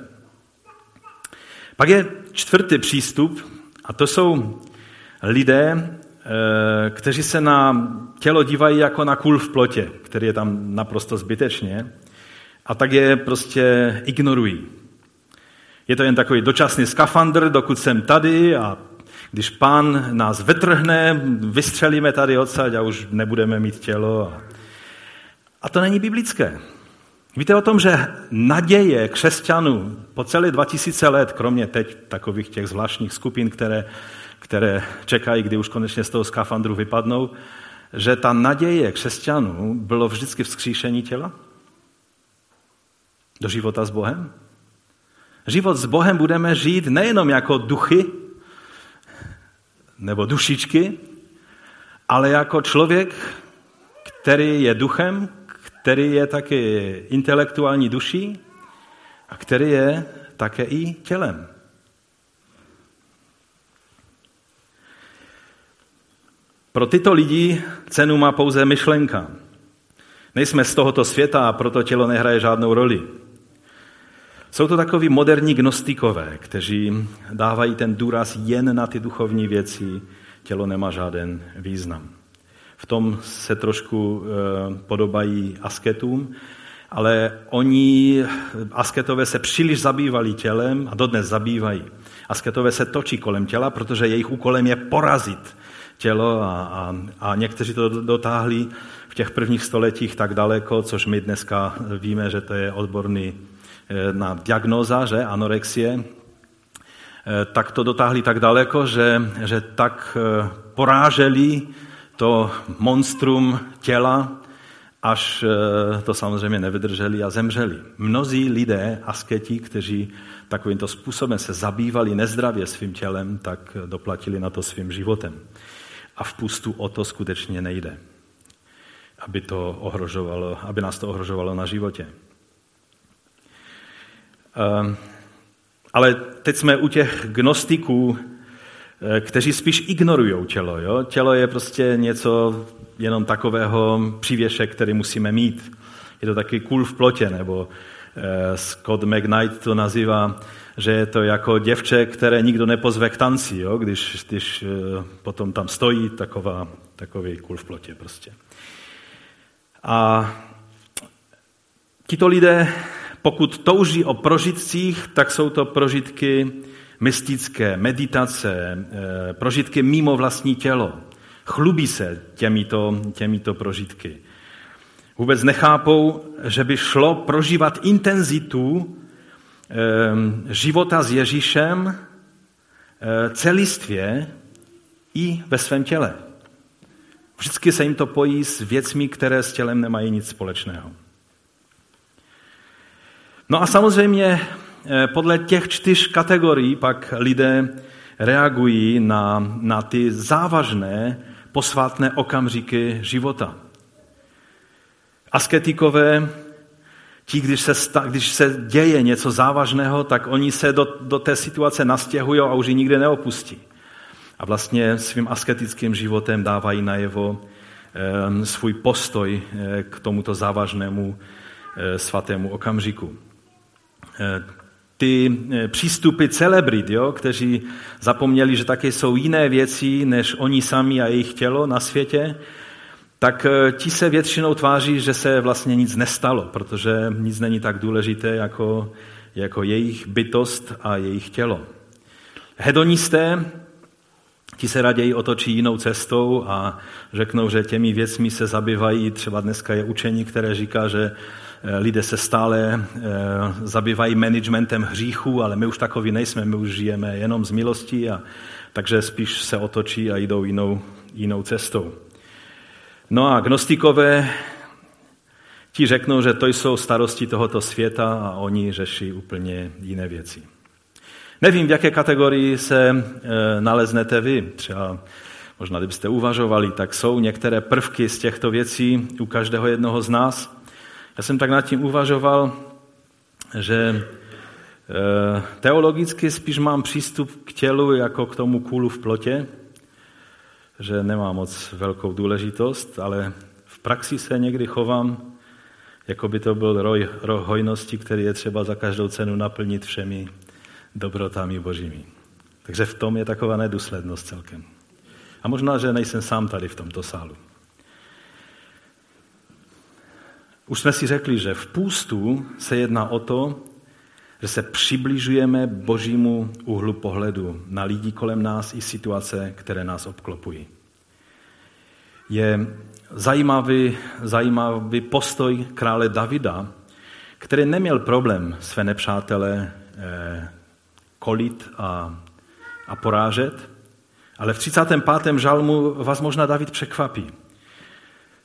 Pak je čtvrtý přístup, a to jsou lidé, eh, kteří se na tělo dívají jako na kůl v plotě, který je tam naprosto zbytečně, a tak je prostě ignorují. Je to jen takový dočasný skafandr, dokud jsem tady a když pán nás vytrhne, vystřelíme tady odsaď a už nebudeme mít tělo. A to není biblické. Víte o tom, že naděje křesťanů po celé 2000 let, kromě teď takových těch zvláštních skupin, které, které čekají, kdy už konečně z toho skafandru vypadnou, že ta naděje křesťanů bylo vždycky vzkříšení těla? Do života s Bohem? Život s Bohem budeme žít nejenom jako duchy nebo dušičky, ale jako člověk, který je duchem, který je taky intelektuální duší a který je také i tělem. Pro tyto lidi cenu má pouze myšlenka. Nejsme z tohoto světa a proto tělo nehraje žádnou roli. Jsou to takoví moderní gnostikové, kteří dávají ten důraz jen na ty duchovní věci, tělo nemá žádný význam. V tom se trošku eh, podobají asketům, ale oni, asketové se příliš zabývali tělem a dodnes zabývají. Asketové se točí kolem těla, protože jejich úkolem je porazit tělo a, a, a někteří to dotáhli v těch prvních stoletích tak daleko, což my dneska víme, že to je odborný na diagnóza, že anorexie, eh, tak to dotáhli tak daleko, že, že tak eh, poráželi to monstrum těla, až to samozřejmě nevydrželi a zemřeli. Mnozí lidé, asketi, kteří takovýmto způsobem se zabývali nezdravě svým tělem, tak doplatili na to svým životem. A v pustu o to skutečně nejde, aby, to ohrožovalo, aby nás to ohrožovalo na životě. Ehm, ale teď jsme u těch gnostiků, eh, kteří spíš ignorují tělo. Jo? Tělo je prostě něco jenom takového přívěšek, který musíme mít. Je to taky kůl v plotě, nebo Scott McKnight to nazývá, že je to jako děvče, které nikdo nepozve k tanci, jo? Když, když potom tam stojí taková, takový kul v plotě prostě. A tito lidé, pokud touží o prožitcích, tak jsou to prožitky mystické, meditace, prožitky mimo vlastní tělo. Chlubí se těmito, těmito prožitky. Vůbec nechápou, že by šlo prožívat intenzitu života s Ježíšem celistvě i ve svém těle. Vždycky se jim to pojí s věcmi, které s tělem nemají nic společného. No a samozřejmě podle těch čtyř kategorií pak lidé reagují na, na ty závažné posvátné okamžiky života. Asketikové, ti, když se, když se děje něco závažného, tak oni se do, do té situace nastěhují a už ji nikdy neopustí. A vlastně svým asketickým životem dávají najevo e, svůj postoj e, k tomuto závažnému svatému okamžiku. E, ty přístupy celebrit, jo, kteří zapomněli, že také jsou jiné věci, než oni sami a jejich tělo na světě, tak eh, ti se většinou tváří, že se vlastně nic nestalo, protože nic není tak důležité jako, jako jejich bytost a jejich tělo. Hedonisté, ti se raději otočí jinou cestou a řeknou, že těmi věcmi se zabývají. Třeba dneska je učení, které říká, že eh, lidé se stále eh, zabývají managementem hříchu, ale my už takový nejsme, my už žijeme jenom z milosti, a, takže spíš se otočí a jdou jinou, jinou cestou. No a gnostikové ti řeknou, že to jsou starosti tohoto světa a oni řeší úplně jiné věci. Nevím, v jaké kategorii se e, naleznete vy. Třeba možná, kdybyste uvažovali, tak jsou některé prvky z těchto věcí u každého jednoho z nás. Já jsem tak nad tím uvažoval, že e, teologicky spíš mám přístup k tělu jako k tomu kůlu v plotě, že nemá moc velkou důležitost, ale v praxi se někdy chovám, jako by to byl roj, roj hojnosti, který je třeba za každou cenu naplnit všemi dobrotami božími. Takže v tom je taková nedůslednost celkem. A možná, že nejsem sám tady v tomto sálu. Už jsme si řekli, že v půstu se jedná o to, že se přibližujeme božímu úhlu pohledu na lidi kolem nás i situace, které nás obklopují. Je zajímavý, zajímavý postoj krále Davida, který neměl problém své nepřátele eh, kolit a, a porážet, ale v 35. žalmu vás možná David překvapí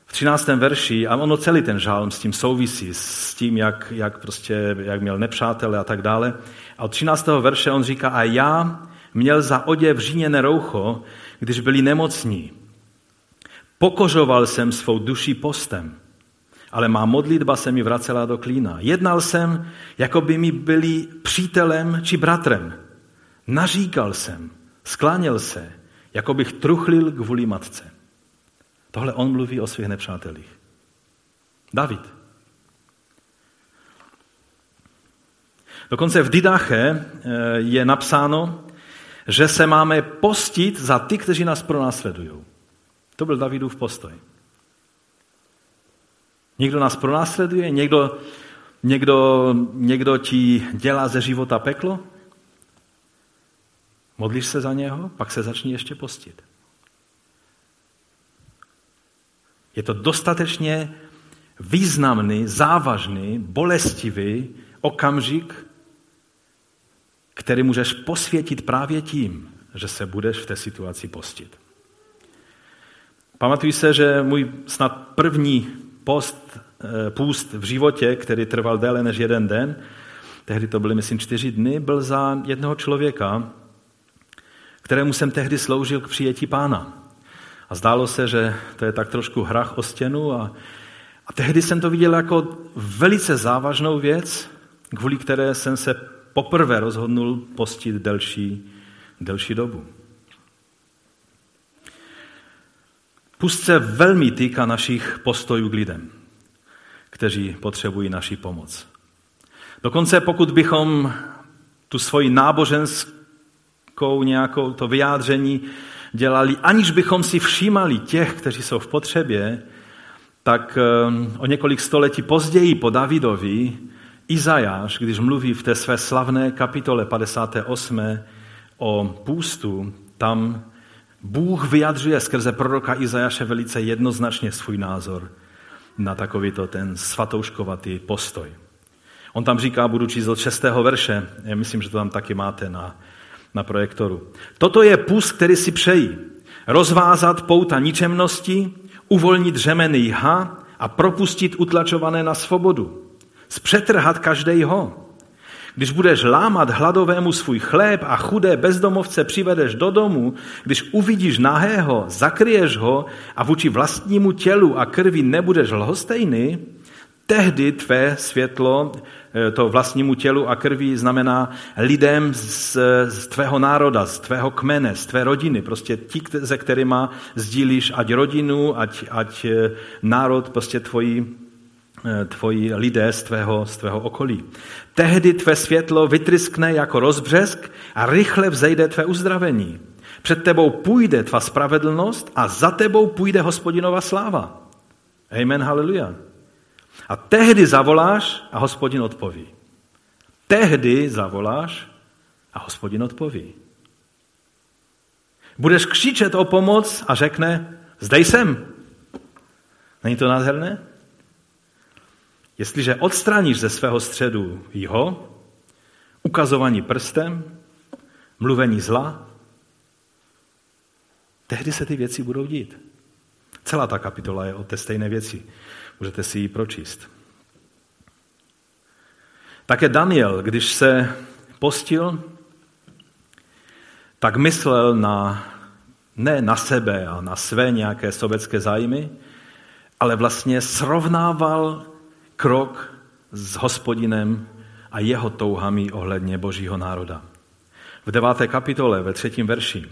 v 13. verši, a ono celý ten žálm s tím souvisí, s tím, jak, jak, prostě, jak měl nepřátele a tak dále. A od 13. verše on říká, a já měl za oděv říněné roucho, když byli nemocní. Pokořoval jsem svou duši postem, ale má modlitba se mi vracela do klína. Jednal jsem, jako by mi byli přítelem či bratrem. Naříkal jsem, skláněl se, jako bych truchlil kvůli matce. Tohle on mluví o svých nepřátelích. David. Dokonce v Didache eh, je napsáno, že se máme postit za ty, kteří nás pronásledují. To byl Davidův postoj. Někdo nás pronásleduje, někdo, někdo, někdo ti dělá ze života peklo, modlíš se za něho, pak se začni ještě postit. Je to dostatečně významný, závažný, bolestivý okamžik, který můžeš posvětit právě tím, že se budeš v té situaci postit. Pamatuji se, že můj snad první post, eh, půst v životě, který trval déle než jeden den, tehdy to byly, myslím, čtyři dny, byl za jednoho člověka, kterému jsem tehdy sloužil k přijetí pána. A zdálo se, že to je tak trošku hrach o stěnu a, a tehdy jsem to viděl jako velice závažnou věc, kvůli které jsem se poprvé rozhodnul postit delší, delší dobu. Pust se velmi týká našich postojů k lidem, kteří potřebují naši pomoc. Dokonce pokud bychom tu svoji náboženskou nějakou to vyjádření dělali, aniž bychom si všímali těch, kteří jsou v potřebě, tak eh, o několik století později po Davidovi Izajáš, když mluví v té své slavné kapitole 58 o půstu, tam Bůh vyjadřuje skrze proroka Izajáše velice jednoznačně svůj názor na takovýto ten svatouškovatý postoj. On tam říká, budu číst od 6. verše, já myslím, že to tam taky máte na, na projektoru. Toto je půst, který si přejí. Rozvázat pouta ničemnosti, uvolnit řemeny jha a propustit utlačované na svobodu. Zpřetrhat každého. Když budeš lámat hladovému svůj chléb a chudé bezdomovce přivedeš do domu, když uvidíš nahého, zakryješ ho a vůči vlastnímu tělu a krvi nebudeš lhostejný, tehdy tvé světlo, eh, to vlastnímu tělu a krvi znamená lidem z, z tvého národa, z tvého kmene, z tvé rodiny, prostě ti, se kterými sdílíš ať rodinu, ať, ať eh, národ, prostě tvoji, eh, tvoji lidé z tvého, z tvého okolí. Tehdy tvé světlo vytryskne jako rozbřesk a rychle vzejde tvé uzdravení. Před tebou půjde tvá spravedlnost a za tebou půjde hospodinova sláva. Amen, hallelujah. A tehdy zavoláš a hospodin odpoví. Tehdy zavoláš a hospodin odpoví. Budeš křičet o pomoc a řekne, zde jsem. Není to nádherné? Jestliže odstraníš ze svého středu jeho, ukazování prstem, mluvení zla, tehdy se ty věci budou dít. Celá ta kapitola je o té stejné věci. Můžete si ji pročíst. Také Daniel, když se postil, tak myslel na, ne na sebe a na své nějaké sobecké zájmy, ale vlastně srovnával krok s hospodinem a jeho touhami ohledně božího národa. V deváté kapitole, ve třetím verši,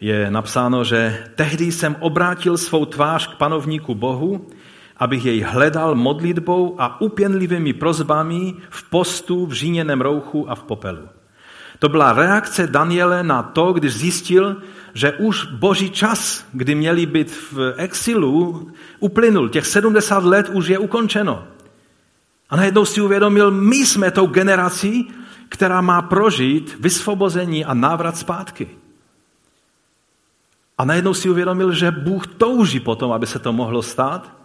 je napsáno, že tehdy jsem obrátil svou tvář k panovníku Bohu abych jej hledal modlitbou a upěnlivými prozbami v postu, v žíněném rouchu a v popelu. To byla reakce Daniele na to, když zjistil, že už boží čas, kdy měli být v exilu, uplynul. Těch 70 let už je ukončeno. A najednou si uvědomil, my jsme tou generací, která má prožít vysvobození a návrat zpátky. A najednou si uvědomil, že Bůh touží potom, aby se to mohlo stát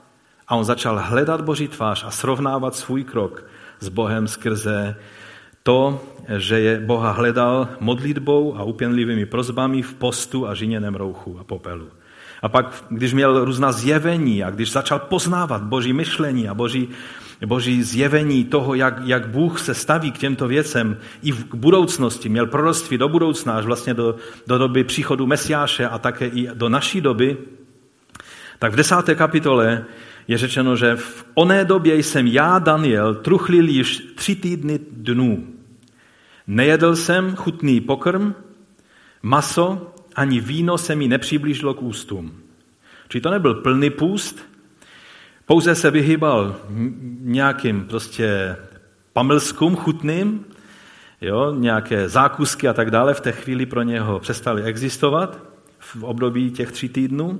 a on začal hledat Boží tvář a srovnávat svůj krok s Bohem skrze to, že je Boha hledal modlitbou a upěnlivými prozbami v postu a žiněném rouchu a popelu. A pak, když měl různá zjevení a když začal poznávat Boží myšlení a Boží, boží zjevení toho, jak, jak Bůh se staví k těmto věcem i v budoucnosti, měl proroctví do budoucna, až vlastně do, do doby příchodu Mesiáše a také i do naší doby, tak v desáté kapitole je řečeno, že v oné době jsem já, Daniel, truchlil již tři týdny dnů. Nejedl jsem chutný pokrm, maso, ani víno se mi nepřiblížilo k ústům. Čili to nebyl plný půst, pouze se vyhýbal nějakým prostě pamlskům chutným, jo, nějaké zákusky a tak dále v té chvíli pro něho přestaly existovat v období těch tří týdnů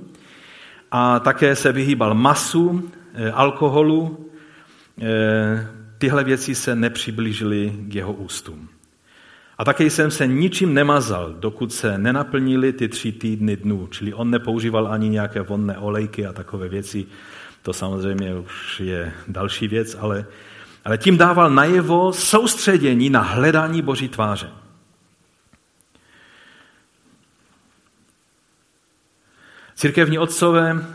a také se vyhýbal masu, eh, alkoholu. Eh, tyhle věci se nepřiblížily k jeho ústům. A také jsem se ničím nemazal, dokud se nenaplnili ty tři týdny dnů. Čili on nepoužíval ani nějaké vonné olejky a takové věci. To samozřejmě už je další věc, ale, ale tím dával najevo soustředění na hledání Boží tváře. Církevní otcové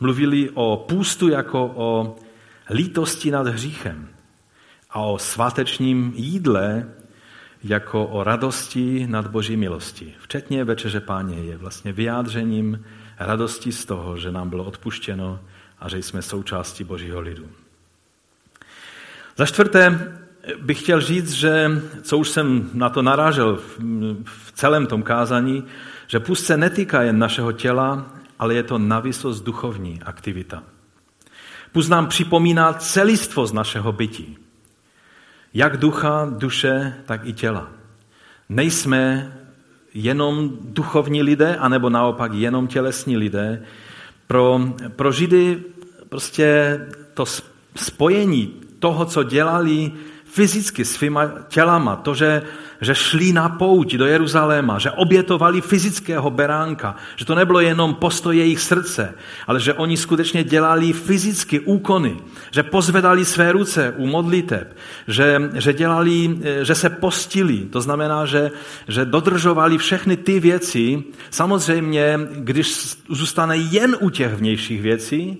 mluvili o půstu jako o lítosti nad hříchem a o svátečním jídle jako o radosti nad boží milosti. Včetně Večeře Páně je vlastně vyjádřením radosti z toho, že nám bylo odpuštěno a že jsme součástí božího lidu. Za čtvrté bych chtěl říct, že, co už jsem na to narážel v celém tom kázání, že pust se netýká jen našeho těla, ale je to navysost duchovní aktivita. Pust nám připomíná celistvost našeho bytí. Jak ducha, duše, tak i těla. Nejsme jenom duchovní lidé, anebo naopak jenom tělesní lidé. Pro, pro Židy prostě to spojení toho, co dělali fyzicky svýma tělama, to, že, že šli na pouť do Jeruzaléma, že obětovali fyzického beránka, že to nebylo jenom postoj jejich srdce, ale že oni skutečně dělali fyzicky úkony, že pozvedali své ruce u modliteb, že, že, dělali, že se postili, to znamená, že, že dodržovali všechny ty věci. Samozřejmě, když zůstane jen u těch vnějších věcí,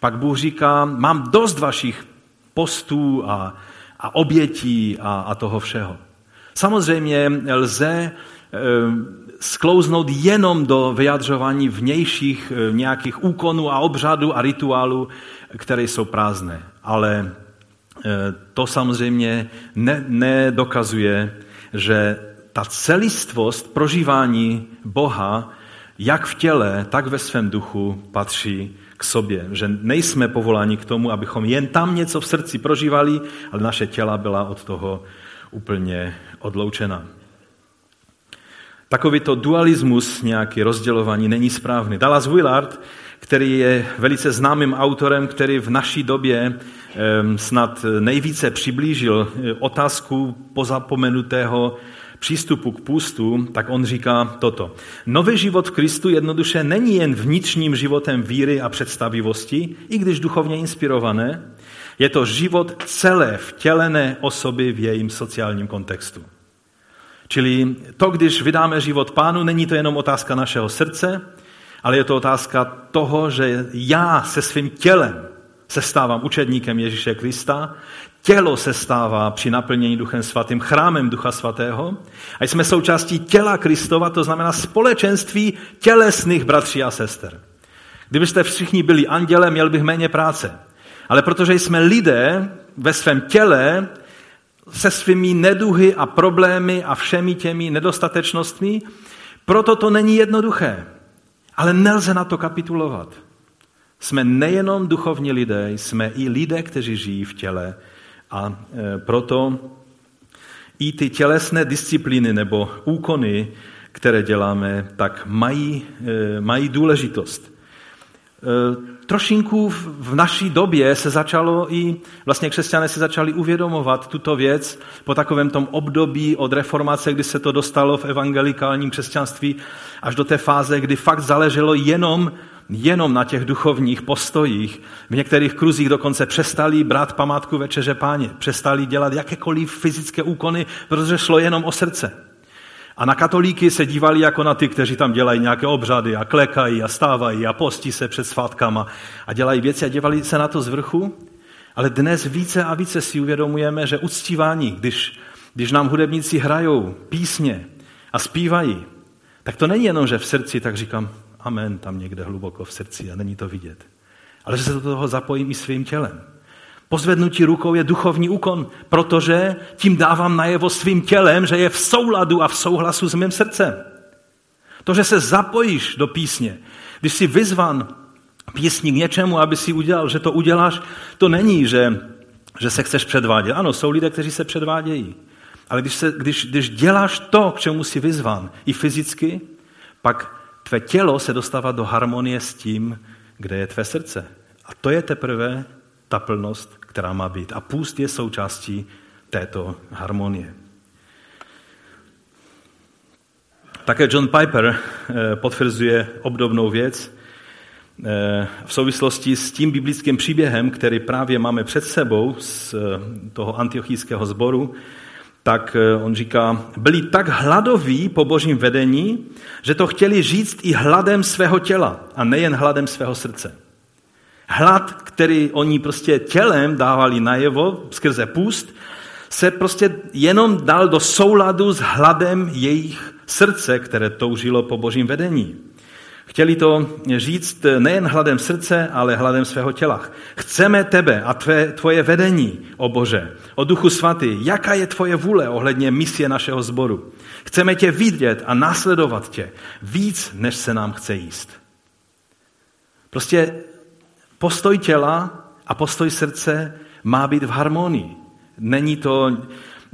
pak Bůh říká, mám dost vašich postů a, a obětí a, a toho všeho. Samozřejmě lze e, sklouznout jenom do vyjadřování vnějších e, nějakých úkonů a obřadů a rituálů, které jsou prázdné. Ale e, to samozřejmě ne, že ta celistvost prožívání Boha, jak v těle, tak ve svém duchu, patří k sobě. Že nejsme povoláni k tomu, abychom jen tam něco v srdci prožívali, ale naše těla byla od toho úplně odloučena. Takovýto dualismus, nějaký rozdělování, není správný. Dallas Willard, který je velice známým autorem, který v naší době snad nejvíce přiblížil eh, otázku pozapomenutého přístupu k půstu, tak on říká toto. Nový život v Kristu jednoduše není jen vnitřním životem víry a představivosti, i když duchovně inspirované, je to život celé vtělené osoby v jejím sociálním kontextu. Čili to, když vydáme život pánu, není to jenom otázka našeho srdce, ale je to otázka toho, že já se svým tělem se stávám učedníkem Ježíše Krista, tělo se stává při naplnění Duchem Svatým chrámem Ducha Svatého a jsme součástí těla Kristova, to znamená společenství tělesných bratří a sester. Kdybyste všichni byli anděle, měl bych méně práce. Ale protože jsme lidé ve svém těle, se svými neduhy a problémy a všemi těmi nedostatečnostmi, proto to není jednoduché. Ale nelze na to kapitulovat. Jsme nejenom duchovní lidé, jsme i lidé, kteří žijí v těle a e, proto i ty tělesné disciplíny nebo úkony, které děláme, tak mají, e, mají důležitost. E, trošinku v naší době se začalo i, vlastně křesťané se začali uvědomovat tuto věc po takovém tom období od reformace, kdy se to dostalo v evangelikálním křesťanství až do té fáze, kdy fakt záleželo jenom jenom na těch duchovních postojích. V některých kruzích dokonce přestali brát památku večeře páně, přestali dělat jakékoliv fyzické úkony, protože šlo jenom o srdce. A na katolíky se dívali jako na ty, kteří tam dělají nějaké obřady a klekají a stávají a postí se před svátkama a dělají věci a dívali se na to z vrchu. Ale dnes více a více si uvědomujeme, že uctívání, když, když nám hudebníci hrajou písně a zpívají, tak to není jenom, že v srdci tak říkám, amen tam někde hluboko v srdci a není to vidět. Ale že se do toho zapojím i svým tělem. Pozvednutí rukou je duchovní úkon, protože tím dávám najevo svým tělem, že je v souladu a v souhlasu s mým srdcem. To, že se zapojíš do písně, když jsi vyzvan písní k něčemu, aby si udělal, že to uděláš, to není, že, že se chceš předvádět. Ano, jsou lidé, kteří se předvádějí. Ale když, se, když, když děláš to, k čemu jsi vyzvan, i fyzicky, pak tvé tělo se dostává do harmonie s tím, kde je tvé srdce. A to je teprve ta plnost, která má být. A půst je součástí této harmonie. Také John Piper eh, potvrzuje obdobnou věc eh, v souvislosti s tím biblickým příběhem, který právě máme před sebou z eh, toho antiochijského sboru, tak on říká, byli tak hladoví po božím vedení, že to chtěli říct i hladem svého těla a nejen hladem svého srdce. Hlad, který oni prostě tělem dávali najevo skrze půst, se prostě jenom dal do souladu s hladem jejich srdce, které toužilo po božím vedení. Chtěli to říct nejen hladem srdce, ale hladem svého těla. Chceme tebe a tvé, tvoje vedení, o Bože, o Duchu Svatý. Jaká je tvoje vůle ohledně misie našeho sboru? Chceme tě vidět a následovat tě víc, než se nám chce jíst. Prostě postoj těla a postoj srdce má být v harmonii. Není to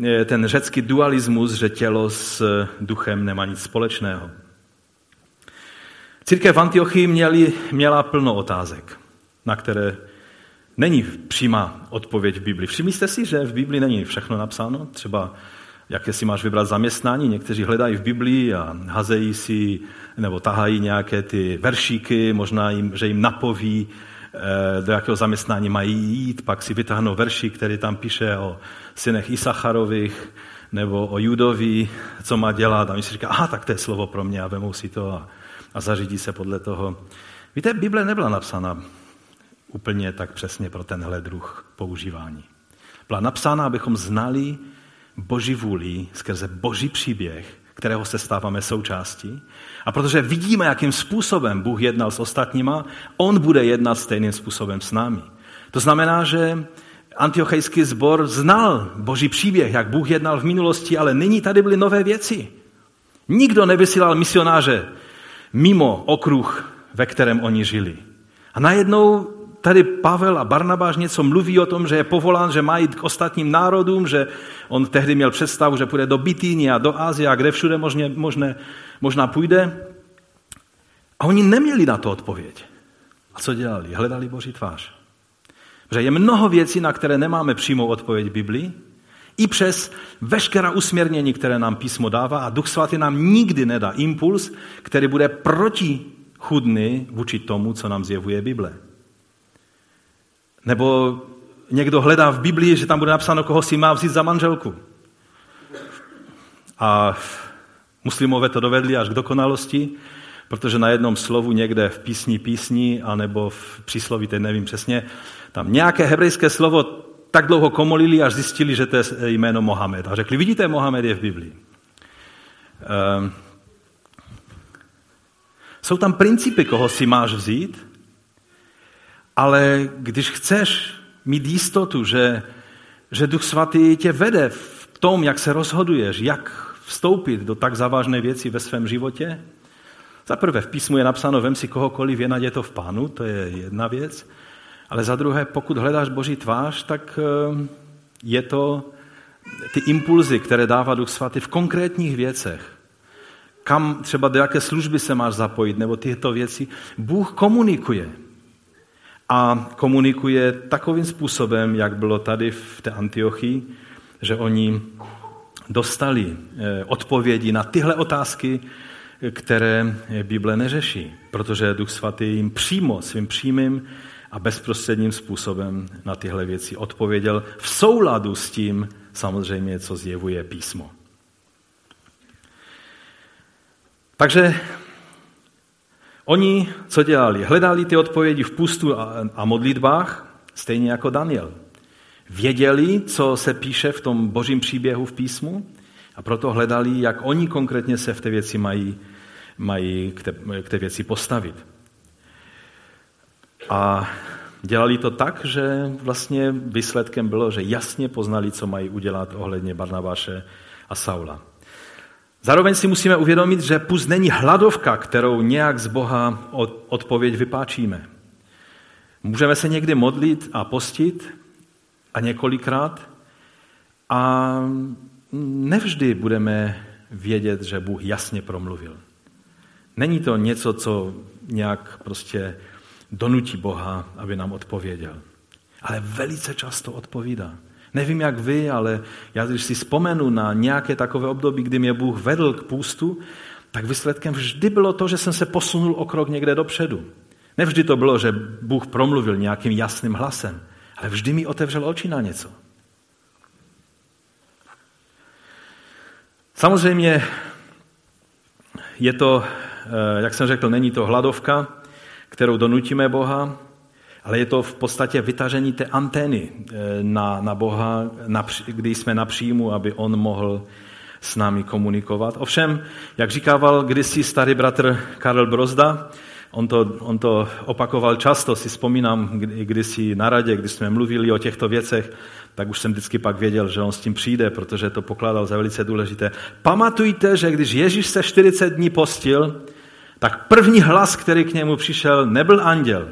eh, ten řecký dualismus, že tělo s duchem nemá nic společného. Církev v Antiochii měli, měla plno otázek, na které není přímá odpověď v Biblii. Všimli jste si, že v Biblii není všechno napsáno? Třeba jaké si máš vybrat zaměstnání. Někteří hledají v Biblii a hazejí si nebo tahají nějaké ty veršíky, možná jim, že jim napoví, do jakého zaměstnání mají jít, pak si vytáhnou verši, který tam píše o synech Isacharových nebo o Judovi, co má dělat. A oni si říká, aha, tak to je slovo pro mě a vemou si to a, a zařídí se podle toho. Víte, Bible nebyla napsána úplně tak přesně pro tenhle druh používání. Byla napsána, abychom znali Boží vůli skrze Boží příběh, kterého se stáváme součástí. A protože vidíme, jakým způsobem Bůh jednal s ostatníma, On bude jednat stejným způsobem s námi. To znamená, že antiochejský sbor znal Boží příběh, jak Bůh jednal v minulosti, ale nyní tady byly nové věci. Nikdo nevysílal misionáře mimo okruh, ve kterém oni žili. A najednou tady Pavel a Barnabáš něco mluví o tom, že je povolán, že má jít k ostatním národům, že on tehdy měl představu, že půjde do Bitýny a do Ázie a kde všude možně, možné, možná půjde. A oni neměli na to odpověď. A co dělali? Hledali Boží tvář. Protože je mnoho věcí, na které nemáme přímou odpověď Biblii, i přes veškerá usměrnění, které nám písmo dává a Duch Svatý nám nikdy nedá impuls, který bude protichudný vůči tomu, co nám zjevuje Bible. Nebo někdo hledá v Biblii, že tam bude napsáno, koho si má vzít za manželku. A muslimové to dovedli až k dokonalosti, protože na jednom slovu někde v písni písni, anebo v přísloví, teď nevím přesně, tam nějaké hebrejské slovo tak dlouho komolili, až zjistili, že to je jméno Mohamed. A řekli, vidíte, Mohamed je v Biblii. Um, jsou tam principy, koho si máš vzít, ale když chceš mít jistotu, že, že Duch Svatý tě vede v tom, jak se rozhoduješ, jak vstoupit do tak závažné věci ve svém životě, za prvé v písmu je napsáno, vem si kohokoliv, je naděje to v pánu, to je jedna věc, ale za druhé, pokud hledáš Boží tvář, tak eh, je to ty impulzy, které dává Duch Svatý v konkrétních věcech. Kam třeba do jaké služby se máš zapojit, nebo tyto věci. Bůh komunikuje a komunikuje takovým způsobem, jak bylo tady v té Antiochii, že oni dostali eh, odpovědi na tyhle otázky, které Bible neřeší, protože Duch Svatý jim přímo, svým přímým a bezprostředním způsobem na tyhle věci odpověděl v souladu s tím samozřejmě, co zjevuje písmo. Takže Oni co dělali? Hledali ty odpovědi v pustu a modlitbách, stejně jako Daniel. Věděli, co se píše v tom božím příběhu v písmu a proto hledali, jak oni konkrétně se v té věci mají, mají k, té, k té věci postavit. A dělali to tak, že vlastně výsledkem bylo, že jasně poznali, co mají udělat ohledně Barnabáše a Saula. Zároveň si musíme uvědomit, že pust není hladovka, kterou nějak z Boha odpověď vypáčíme. Můžeme se někdy modlit a postit a několikrát a nevždy budeme vědět, že Bůh jasně promluvil. Není to něco, co nějak prostě donutí Boha, aby nám odpověděl. Ale velice často odpovídá. Nevím, jak vy, ale já když si vzpomenu na nějaké takové období, kdy mě Bůh vedl k půstu, tak výsledkem vždy bylo to, že jsem se posunul o krok někde dopředu. Nevždy to bylo, že Bůh promluvil nějakým jasným hlasem, ale vždy mi otevřel oči na něco. Samozřejmě je to, eh, jak jsem řekl, není to hladovka, kterou donutíme Boha, ale je to v podstatě vytažení té antény eh, na, na Boha, na, kdy jsme na příjmu, aby On mohl s námi komunikovat. Ovšem, jak říkával kdysi starý bratr Karel Brozda, on to, on to opakoval často, si vzpomínám kdy, kdysi na radě, když jsme mluvili o těchto věcech, tak už jsem vždycky pak věděl, že on s tím přijde, protože to pokládal za velice důležité. Pamatujte, že když Ježíš se 40 dní postil, tak první hlas, který k němu přišel, nebyl anděl,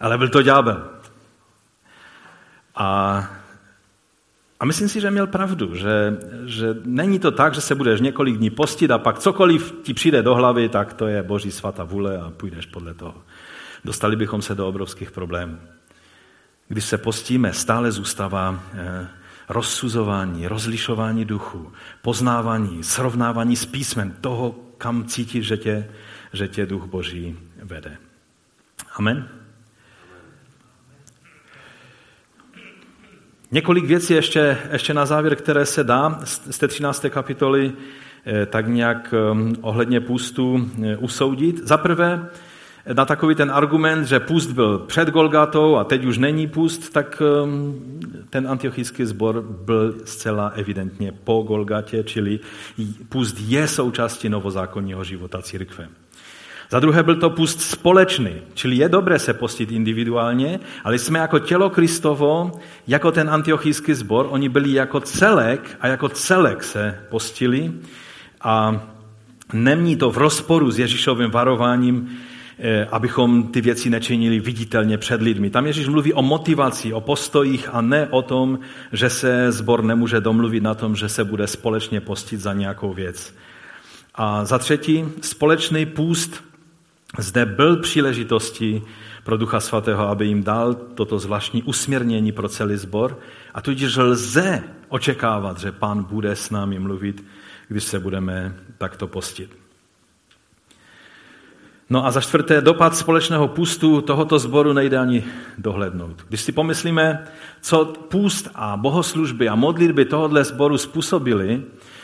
ale byl to ďábel. A A myslím si, že měl pravdu, že, že není to tak, že se budeš několik dní postit a pak cokoliv ti přijde do hlavy, tak to je boží svatá vůle a půjdeš podle toho. Dostali bychom se do obrovských problémů. Když se postíme, stále zůstává eh, rozsuzování, rozlišování duchu, poznávání, srovnávání s písmem toho, kam cítíš, že tě, že tě duch Boží vede. Amen. Několik věcí ještě, ještě na závěr, které se dá z té 13. kapitoly eh, tak nějak eh, ohledně půstu eh, usoudit. Za prvé, na takový ten argument, že půst byl před Golgatou a teď už není půst, tak ten antiochijský sbor byl zcela evidentně po Golgatě, čili půst je součástí novozákonního života církve. Za druhé byl to pust společný, čili je dobré se postit individuálně, ale jsme jako tělo Kristovo, jako ten antiochijský sbor, oni byli jako celek a jako celek se postili a není to v rozporu s Ježíšovým varováním, eh, abychom ty věci nečinili viditelně před lidmi. Tam Ježíš mluví o motivaci, o postojích a ne o tom, že se zbor nemůže domluvit na tom, že se bude společně postit za nějakou věc. A za třetí, společný půst zde byl příležitostí pro Ducha Svatého, aby jim dal toto zvláštní usměrnění pro celý sbor a tudíž lze očekávat, že Pán bude s námi mluvit, když se budeme takto postit. No a za čtvrté, dopad společného půstu tohoto sboru nejde ani dohlednout. Když si pomyslíme, co půst a bohoslužby a modlitby tohoto sboru způsobili,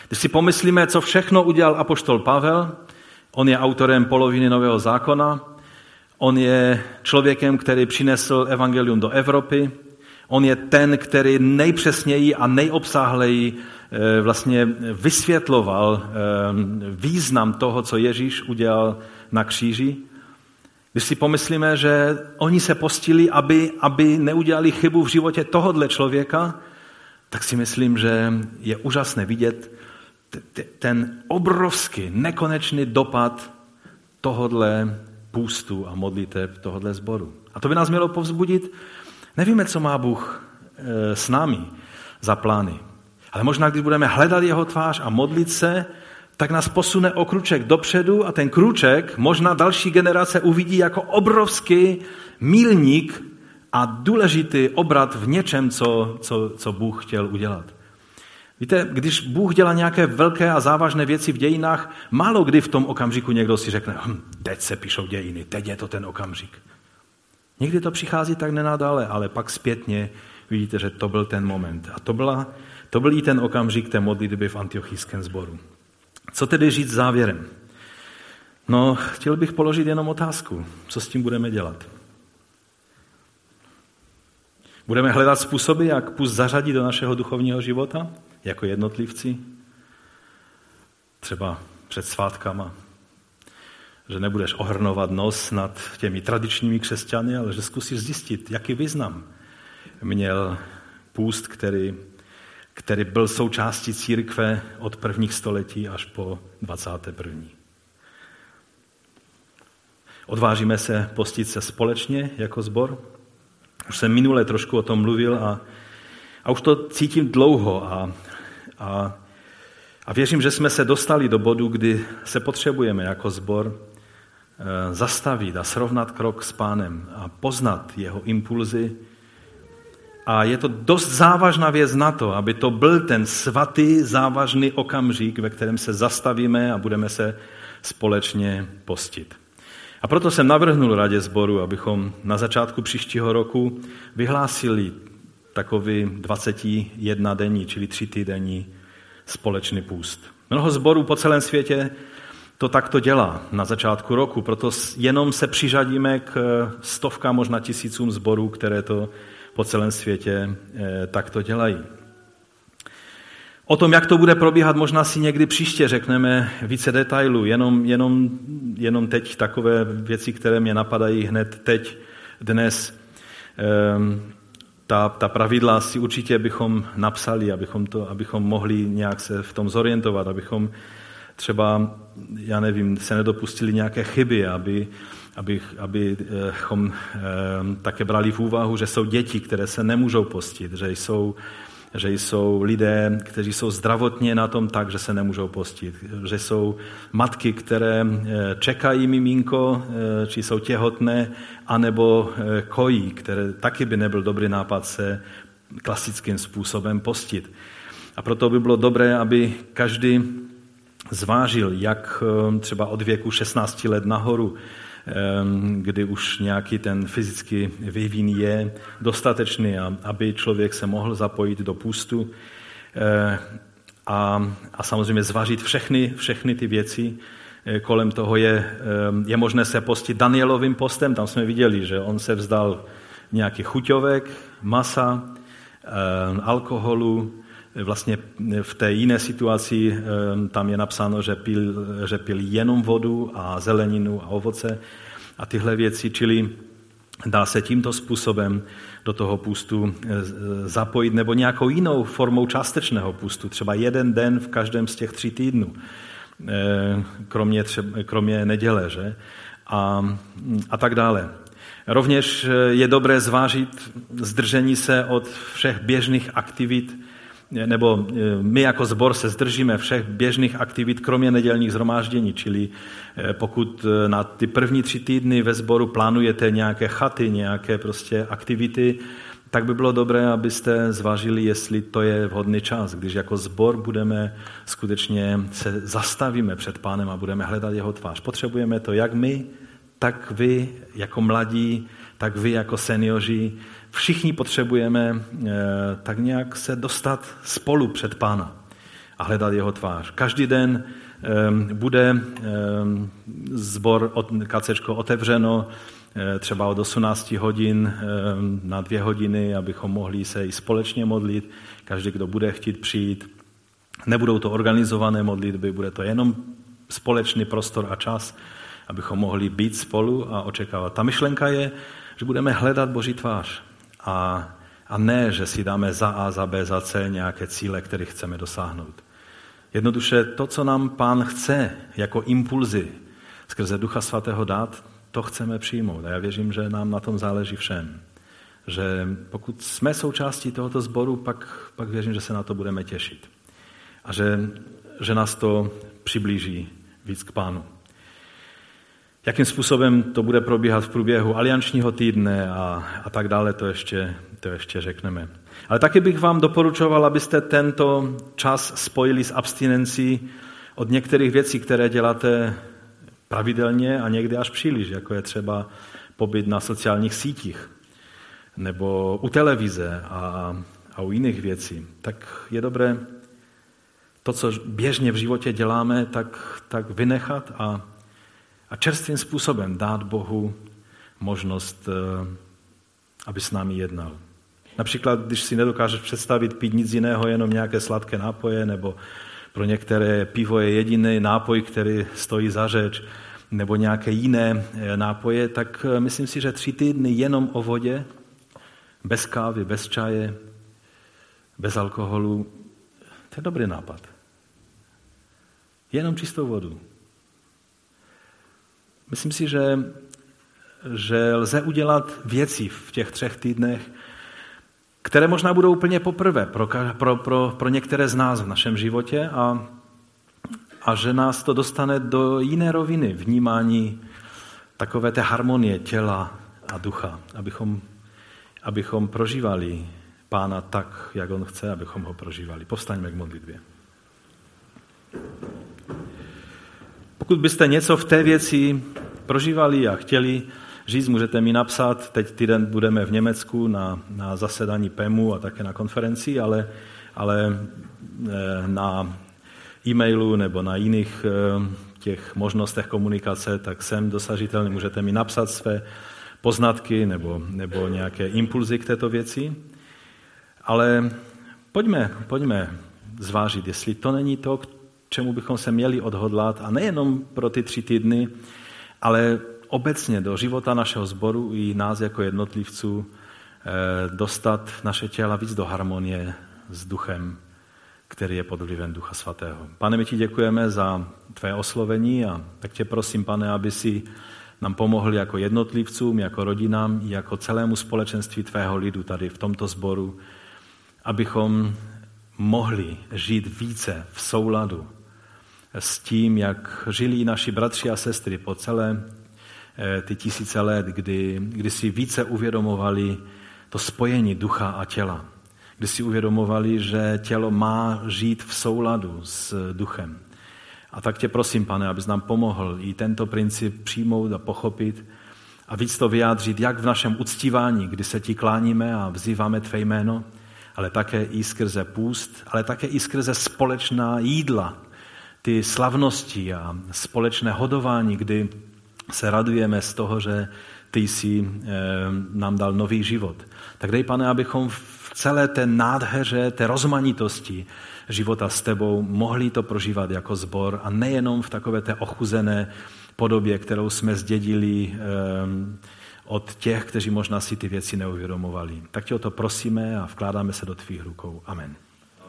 když si pomyslíme, co všechno udělal apoštol Pavel, On je autorem poloviny Nového zákona, on je člověkem, který přinesl evangelium do Evropy, on je ten, který nejpřesněji a nejobsáhleji eh, vlastně vysvětloval eh, význam toho, co Ježíš udělal na kříži. Když si pomyslíme, že oni se postili, aby, aby neudělali chybu v životě tohohle člověka, tak si myslím, že je úžasné vidět, ten obrovský, nekonečný dopad tohodle půstu a modliteb tohodle sboru. A to by nás mělo povzbudit. Nevíme, co má Bůh e, s námi za plány. Ale možná, když budeme hledat jeho tvář a modlit se, tak nás posune o kruček dopředu a ten kruček možná další generace uvidí jako obrovský mílník a důležitý obrat v něčem, co, co, co Bůh chtěl udělat. Víte, když Bůh dělá nějaké velké a závažné věci v dějinách, málo kdy v tom okamžiku někdo si řekne, hm, teď se píšou dějiny, teď je to ten okamžik. Někdy to přichází tak nenadále, ale pak zpětně vidíte, že to byl ten moment. A to, byla, to byl i ten okamžik té modlitby v antiochijském sboru. Co tedy říct závěrem? No, chtěl bych položit jenom otázku, co s tím budeme dělat. Budeme hledat způsoby, jak pust zařadit do našeho duchovního života? Jako jednotlivci, třeba před svátkama, že nebudeš ohrnovat nos nad těmi tradičními křesťany, ale že zkusíš zjistit, jaký význam měl půst, který, který byl součástí církve od prvních století až po 21. Odvážíme se postit se společně jako zbor. Už jsem minule trošku o tom mluvil a, a už to cítím dlouho a a, a věřím, že jsme se dostali do bodu, kdy se potřebujeme jako sbor eh, zastavit a srovnat krok s pánem a poznat jeho impulzy. A je to dost závažná věc na to, aby to byl ten svatý, závažný okamžik, ve kterém se zastavíme a budeme se společně postit. A proto jsem navrhnul Radě sboru, abychom na začátku příštího roku vyhlásili takový 21 denní, čili tři týdenní společný půst. Mnoho zborů po celém světě to takto dělá na začátku roku, proto jenom se přiřadíme k stovkám, možná tisícům zborů, které to po celém světě eh, takto dělají. O tom, jak to bude probíhat, možná si někdy příště řekneme více detailů, jenom, jenom, jenom teď takové věci, které mě napadají hned teď, dnes. Ehm, ta, ta pravidla si určitě bychom napsali, abychom, to, abychom mohli nějak se v tom zorientovat, abychom třeba, já nevím, se nedopustili nějaké chyby, aby, aby, abychom eh, také brali v úvahu, že jsou děti, které se nemůžou postit, že jsou že jsou lidé, kteří jsou zdravotně na tom tak, že se nemůžou postit, že jsou matky, které eh, čekají miminko, eh, či jsou těhotné, anebo eh, kojí, které taky by nebyl dobrý nápad se klasickým způsobem postit. A proto by bylo dobré, aby každý zvážil, jak třeba od věku 16 let nahoru, kdy už nějaký ten fyzický vývin je dostatečný, aby člověk se mohl zapojit do půstu eh, a, a samozřejmě zvažit všechny, všechny ty věci. Eh, kolem toho je, je možné se postit Danielovým postem, tam jsme viděli, že on se vzdal nějaký chuťovek, masa, alkoholu, vlastně v té jiné situaci tam je napsáno, že pil, že pil jenom vodu a zeleninu a ovoce a tyhle věci, čili dá se tímto způsobem do toho půstu e, zapojit nebo nějakou jinou formou částečného půstu, třeba jeden den v každém z těch tří týdnů, e, kromě, třeba, kromě neděle, že? A, a tak dále. Rovněž je dobré zvážit zdržení se od všech běžných aktivit, nebo my jako zbor se zdržíme všech běžných aktivit, kromě nedělních zhromáždění, čili e, pokud e, na ty první tři týdny ve sboru plánujete nějaké chaty, nějaké prostě aktivity, tak by bylo dobré, abyste zvážili, jestli to je vhodný čas, když jako zbor budeme skutečně se zastavíme před pánem a budeme hledat jeho tvář. Potřebujeme to jak my, tak vy jako mladí, tak vy jako seniori, všichni potřebujeme eh, tak nějak se dostat spolu před Pána a hledat jeho tvář. Každý den eh, bude eh, zbor od kacečko otevřeno, třeba od 18 hodin na dvě hodiny, abychom mohli se i společně modlit. Každý, kdo bude chtít přijít. Nebudou to organizované modlitby, bude to jenom společný prostor a čas, abychom mohli být spolu a očekávat. Ta myšlenka je, že budeme hledat Boží tvář. A, a ne, že si dáme za A, za B, za C nějaké cíle, které chceme dosáhnout. Jednoduše to, co nám Pán chce jako impulzy skrze Ducha Svatého dát, to chceme přijmout. A já věřím, že nám na tom záleží všem. Že pokud jsme součástí tohoto sboru, pak, pak věřím, že se na to budeme těšit. A že, že nás to přiblíží víc k Pánu. Jakým způsobem to bude probíhat v průběhu aliančního týdne a, a tak dále, to ještě, to ještě řekneme. Ale taky bych vám doporučoval, abyste tento čas spojili s abstinencí od některých věcí, které děláte pravidelně a někdy až příliš, jako je třeba pobyt na sociálních sítích nebo u televize a, a u jiných věcí. Tak je dobré to, co běžně v životě děláme, tak, tak vynechat a a čerstvým způsobem dát Bohu možnost, eh, aby s námi jednal. Například, když si nedokážeš představit pít nic jiného, jenom nějaké sladké nápoje, nebo pro některé pivo je jediný nápoj, který stojí za řeč, nebo nějaké jiné eh, nápoje, tak eh, myslím si, že tři týdny jenom o vodě, bez kávy, bez čaje, bez alkoholu, to je dobrý nápad. Jenom čistou vodu. Myslím si, že, že lze udělat věci v těch třech týdnech, které možná budou úplně poprvé pro, pro, pro, pro některé z nás v našem životě a, a že nás to dostane do jiné roviny vnímání takové té harmonie těla a ducha, abychom, abychom prožívali Pána tak, jak On chce, abychom ho prožívali. Povstaňme k modlitbě. Pokud byste něco v té věci prožívali a chtěli říct, můžete mi napsat. Teď týden budeme v Německu na, na zasedání PEMu a také na konferenci, ale, ale eh, na e-mailu nebo na jiných eh, těch možnostech komunikace, tak jsem dosažitelný. Můžete mi napsat své poznatky nebo, nebo nějaké impulzy k této věci. Ale pojďme, pojďme zvážit, jestli to není to, čemu bychom se měli odhodlat, a nejenom pro ty tři týdny, ale obecně do života našeho sboru i nás jako jednotlivců eh, dostat naše těla víc do harmonie s duchem, který je pod vlivem Ducha Svatého. Pane, my ti děkujeme za tvé oslovení a tak tě prosím, pane, aby si nám pomohl jako jednotlivcům, jako rodinám, jako celému společenství tvého lidu tady v tomto sboru, abychom mohli žít více v souladu s tím, jak žili naši bratři a sestry po celé eh, ty tisíce let, kdy, kdy si více uvědomovali to spojení ducha a těla. Kdy si uvědomovali, že tělo má žít v souladu s duchem. A tak tě prosím, pane, abys nám pomohl i tento princip přijmout a pochopit a víc to vyjádřit, jak v našem uctívání, kdy se ti kláníme a vzýváme tvé jméno, ale také i skrze půst, ale také i skrze společná jídla, ty slavnosti a společné hodování, kdy se radujeme z toho, že ty jsi e, nám dal nový život. Tak dej, pane, abychom v celé té nádheře, té rozmanitosti života s tebou mohli to prožívat jako zbor a nejenom v takové té ochuzené podobě, kterou jsme zdědili e, od těch, kteří možná si ty věci neuvědomovali. Tak tě o to prosíme a vkládáme se do tvých rukou. Amen.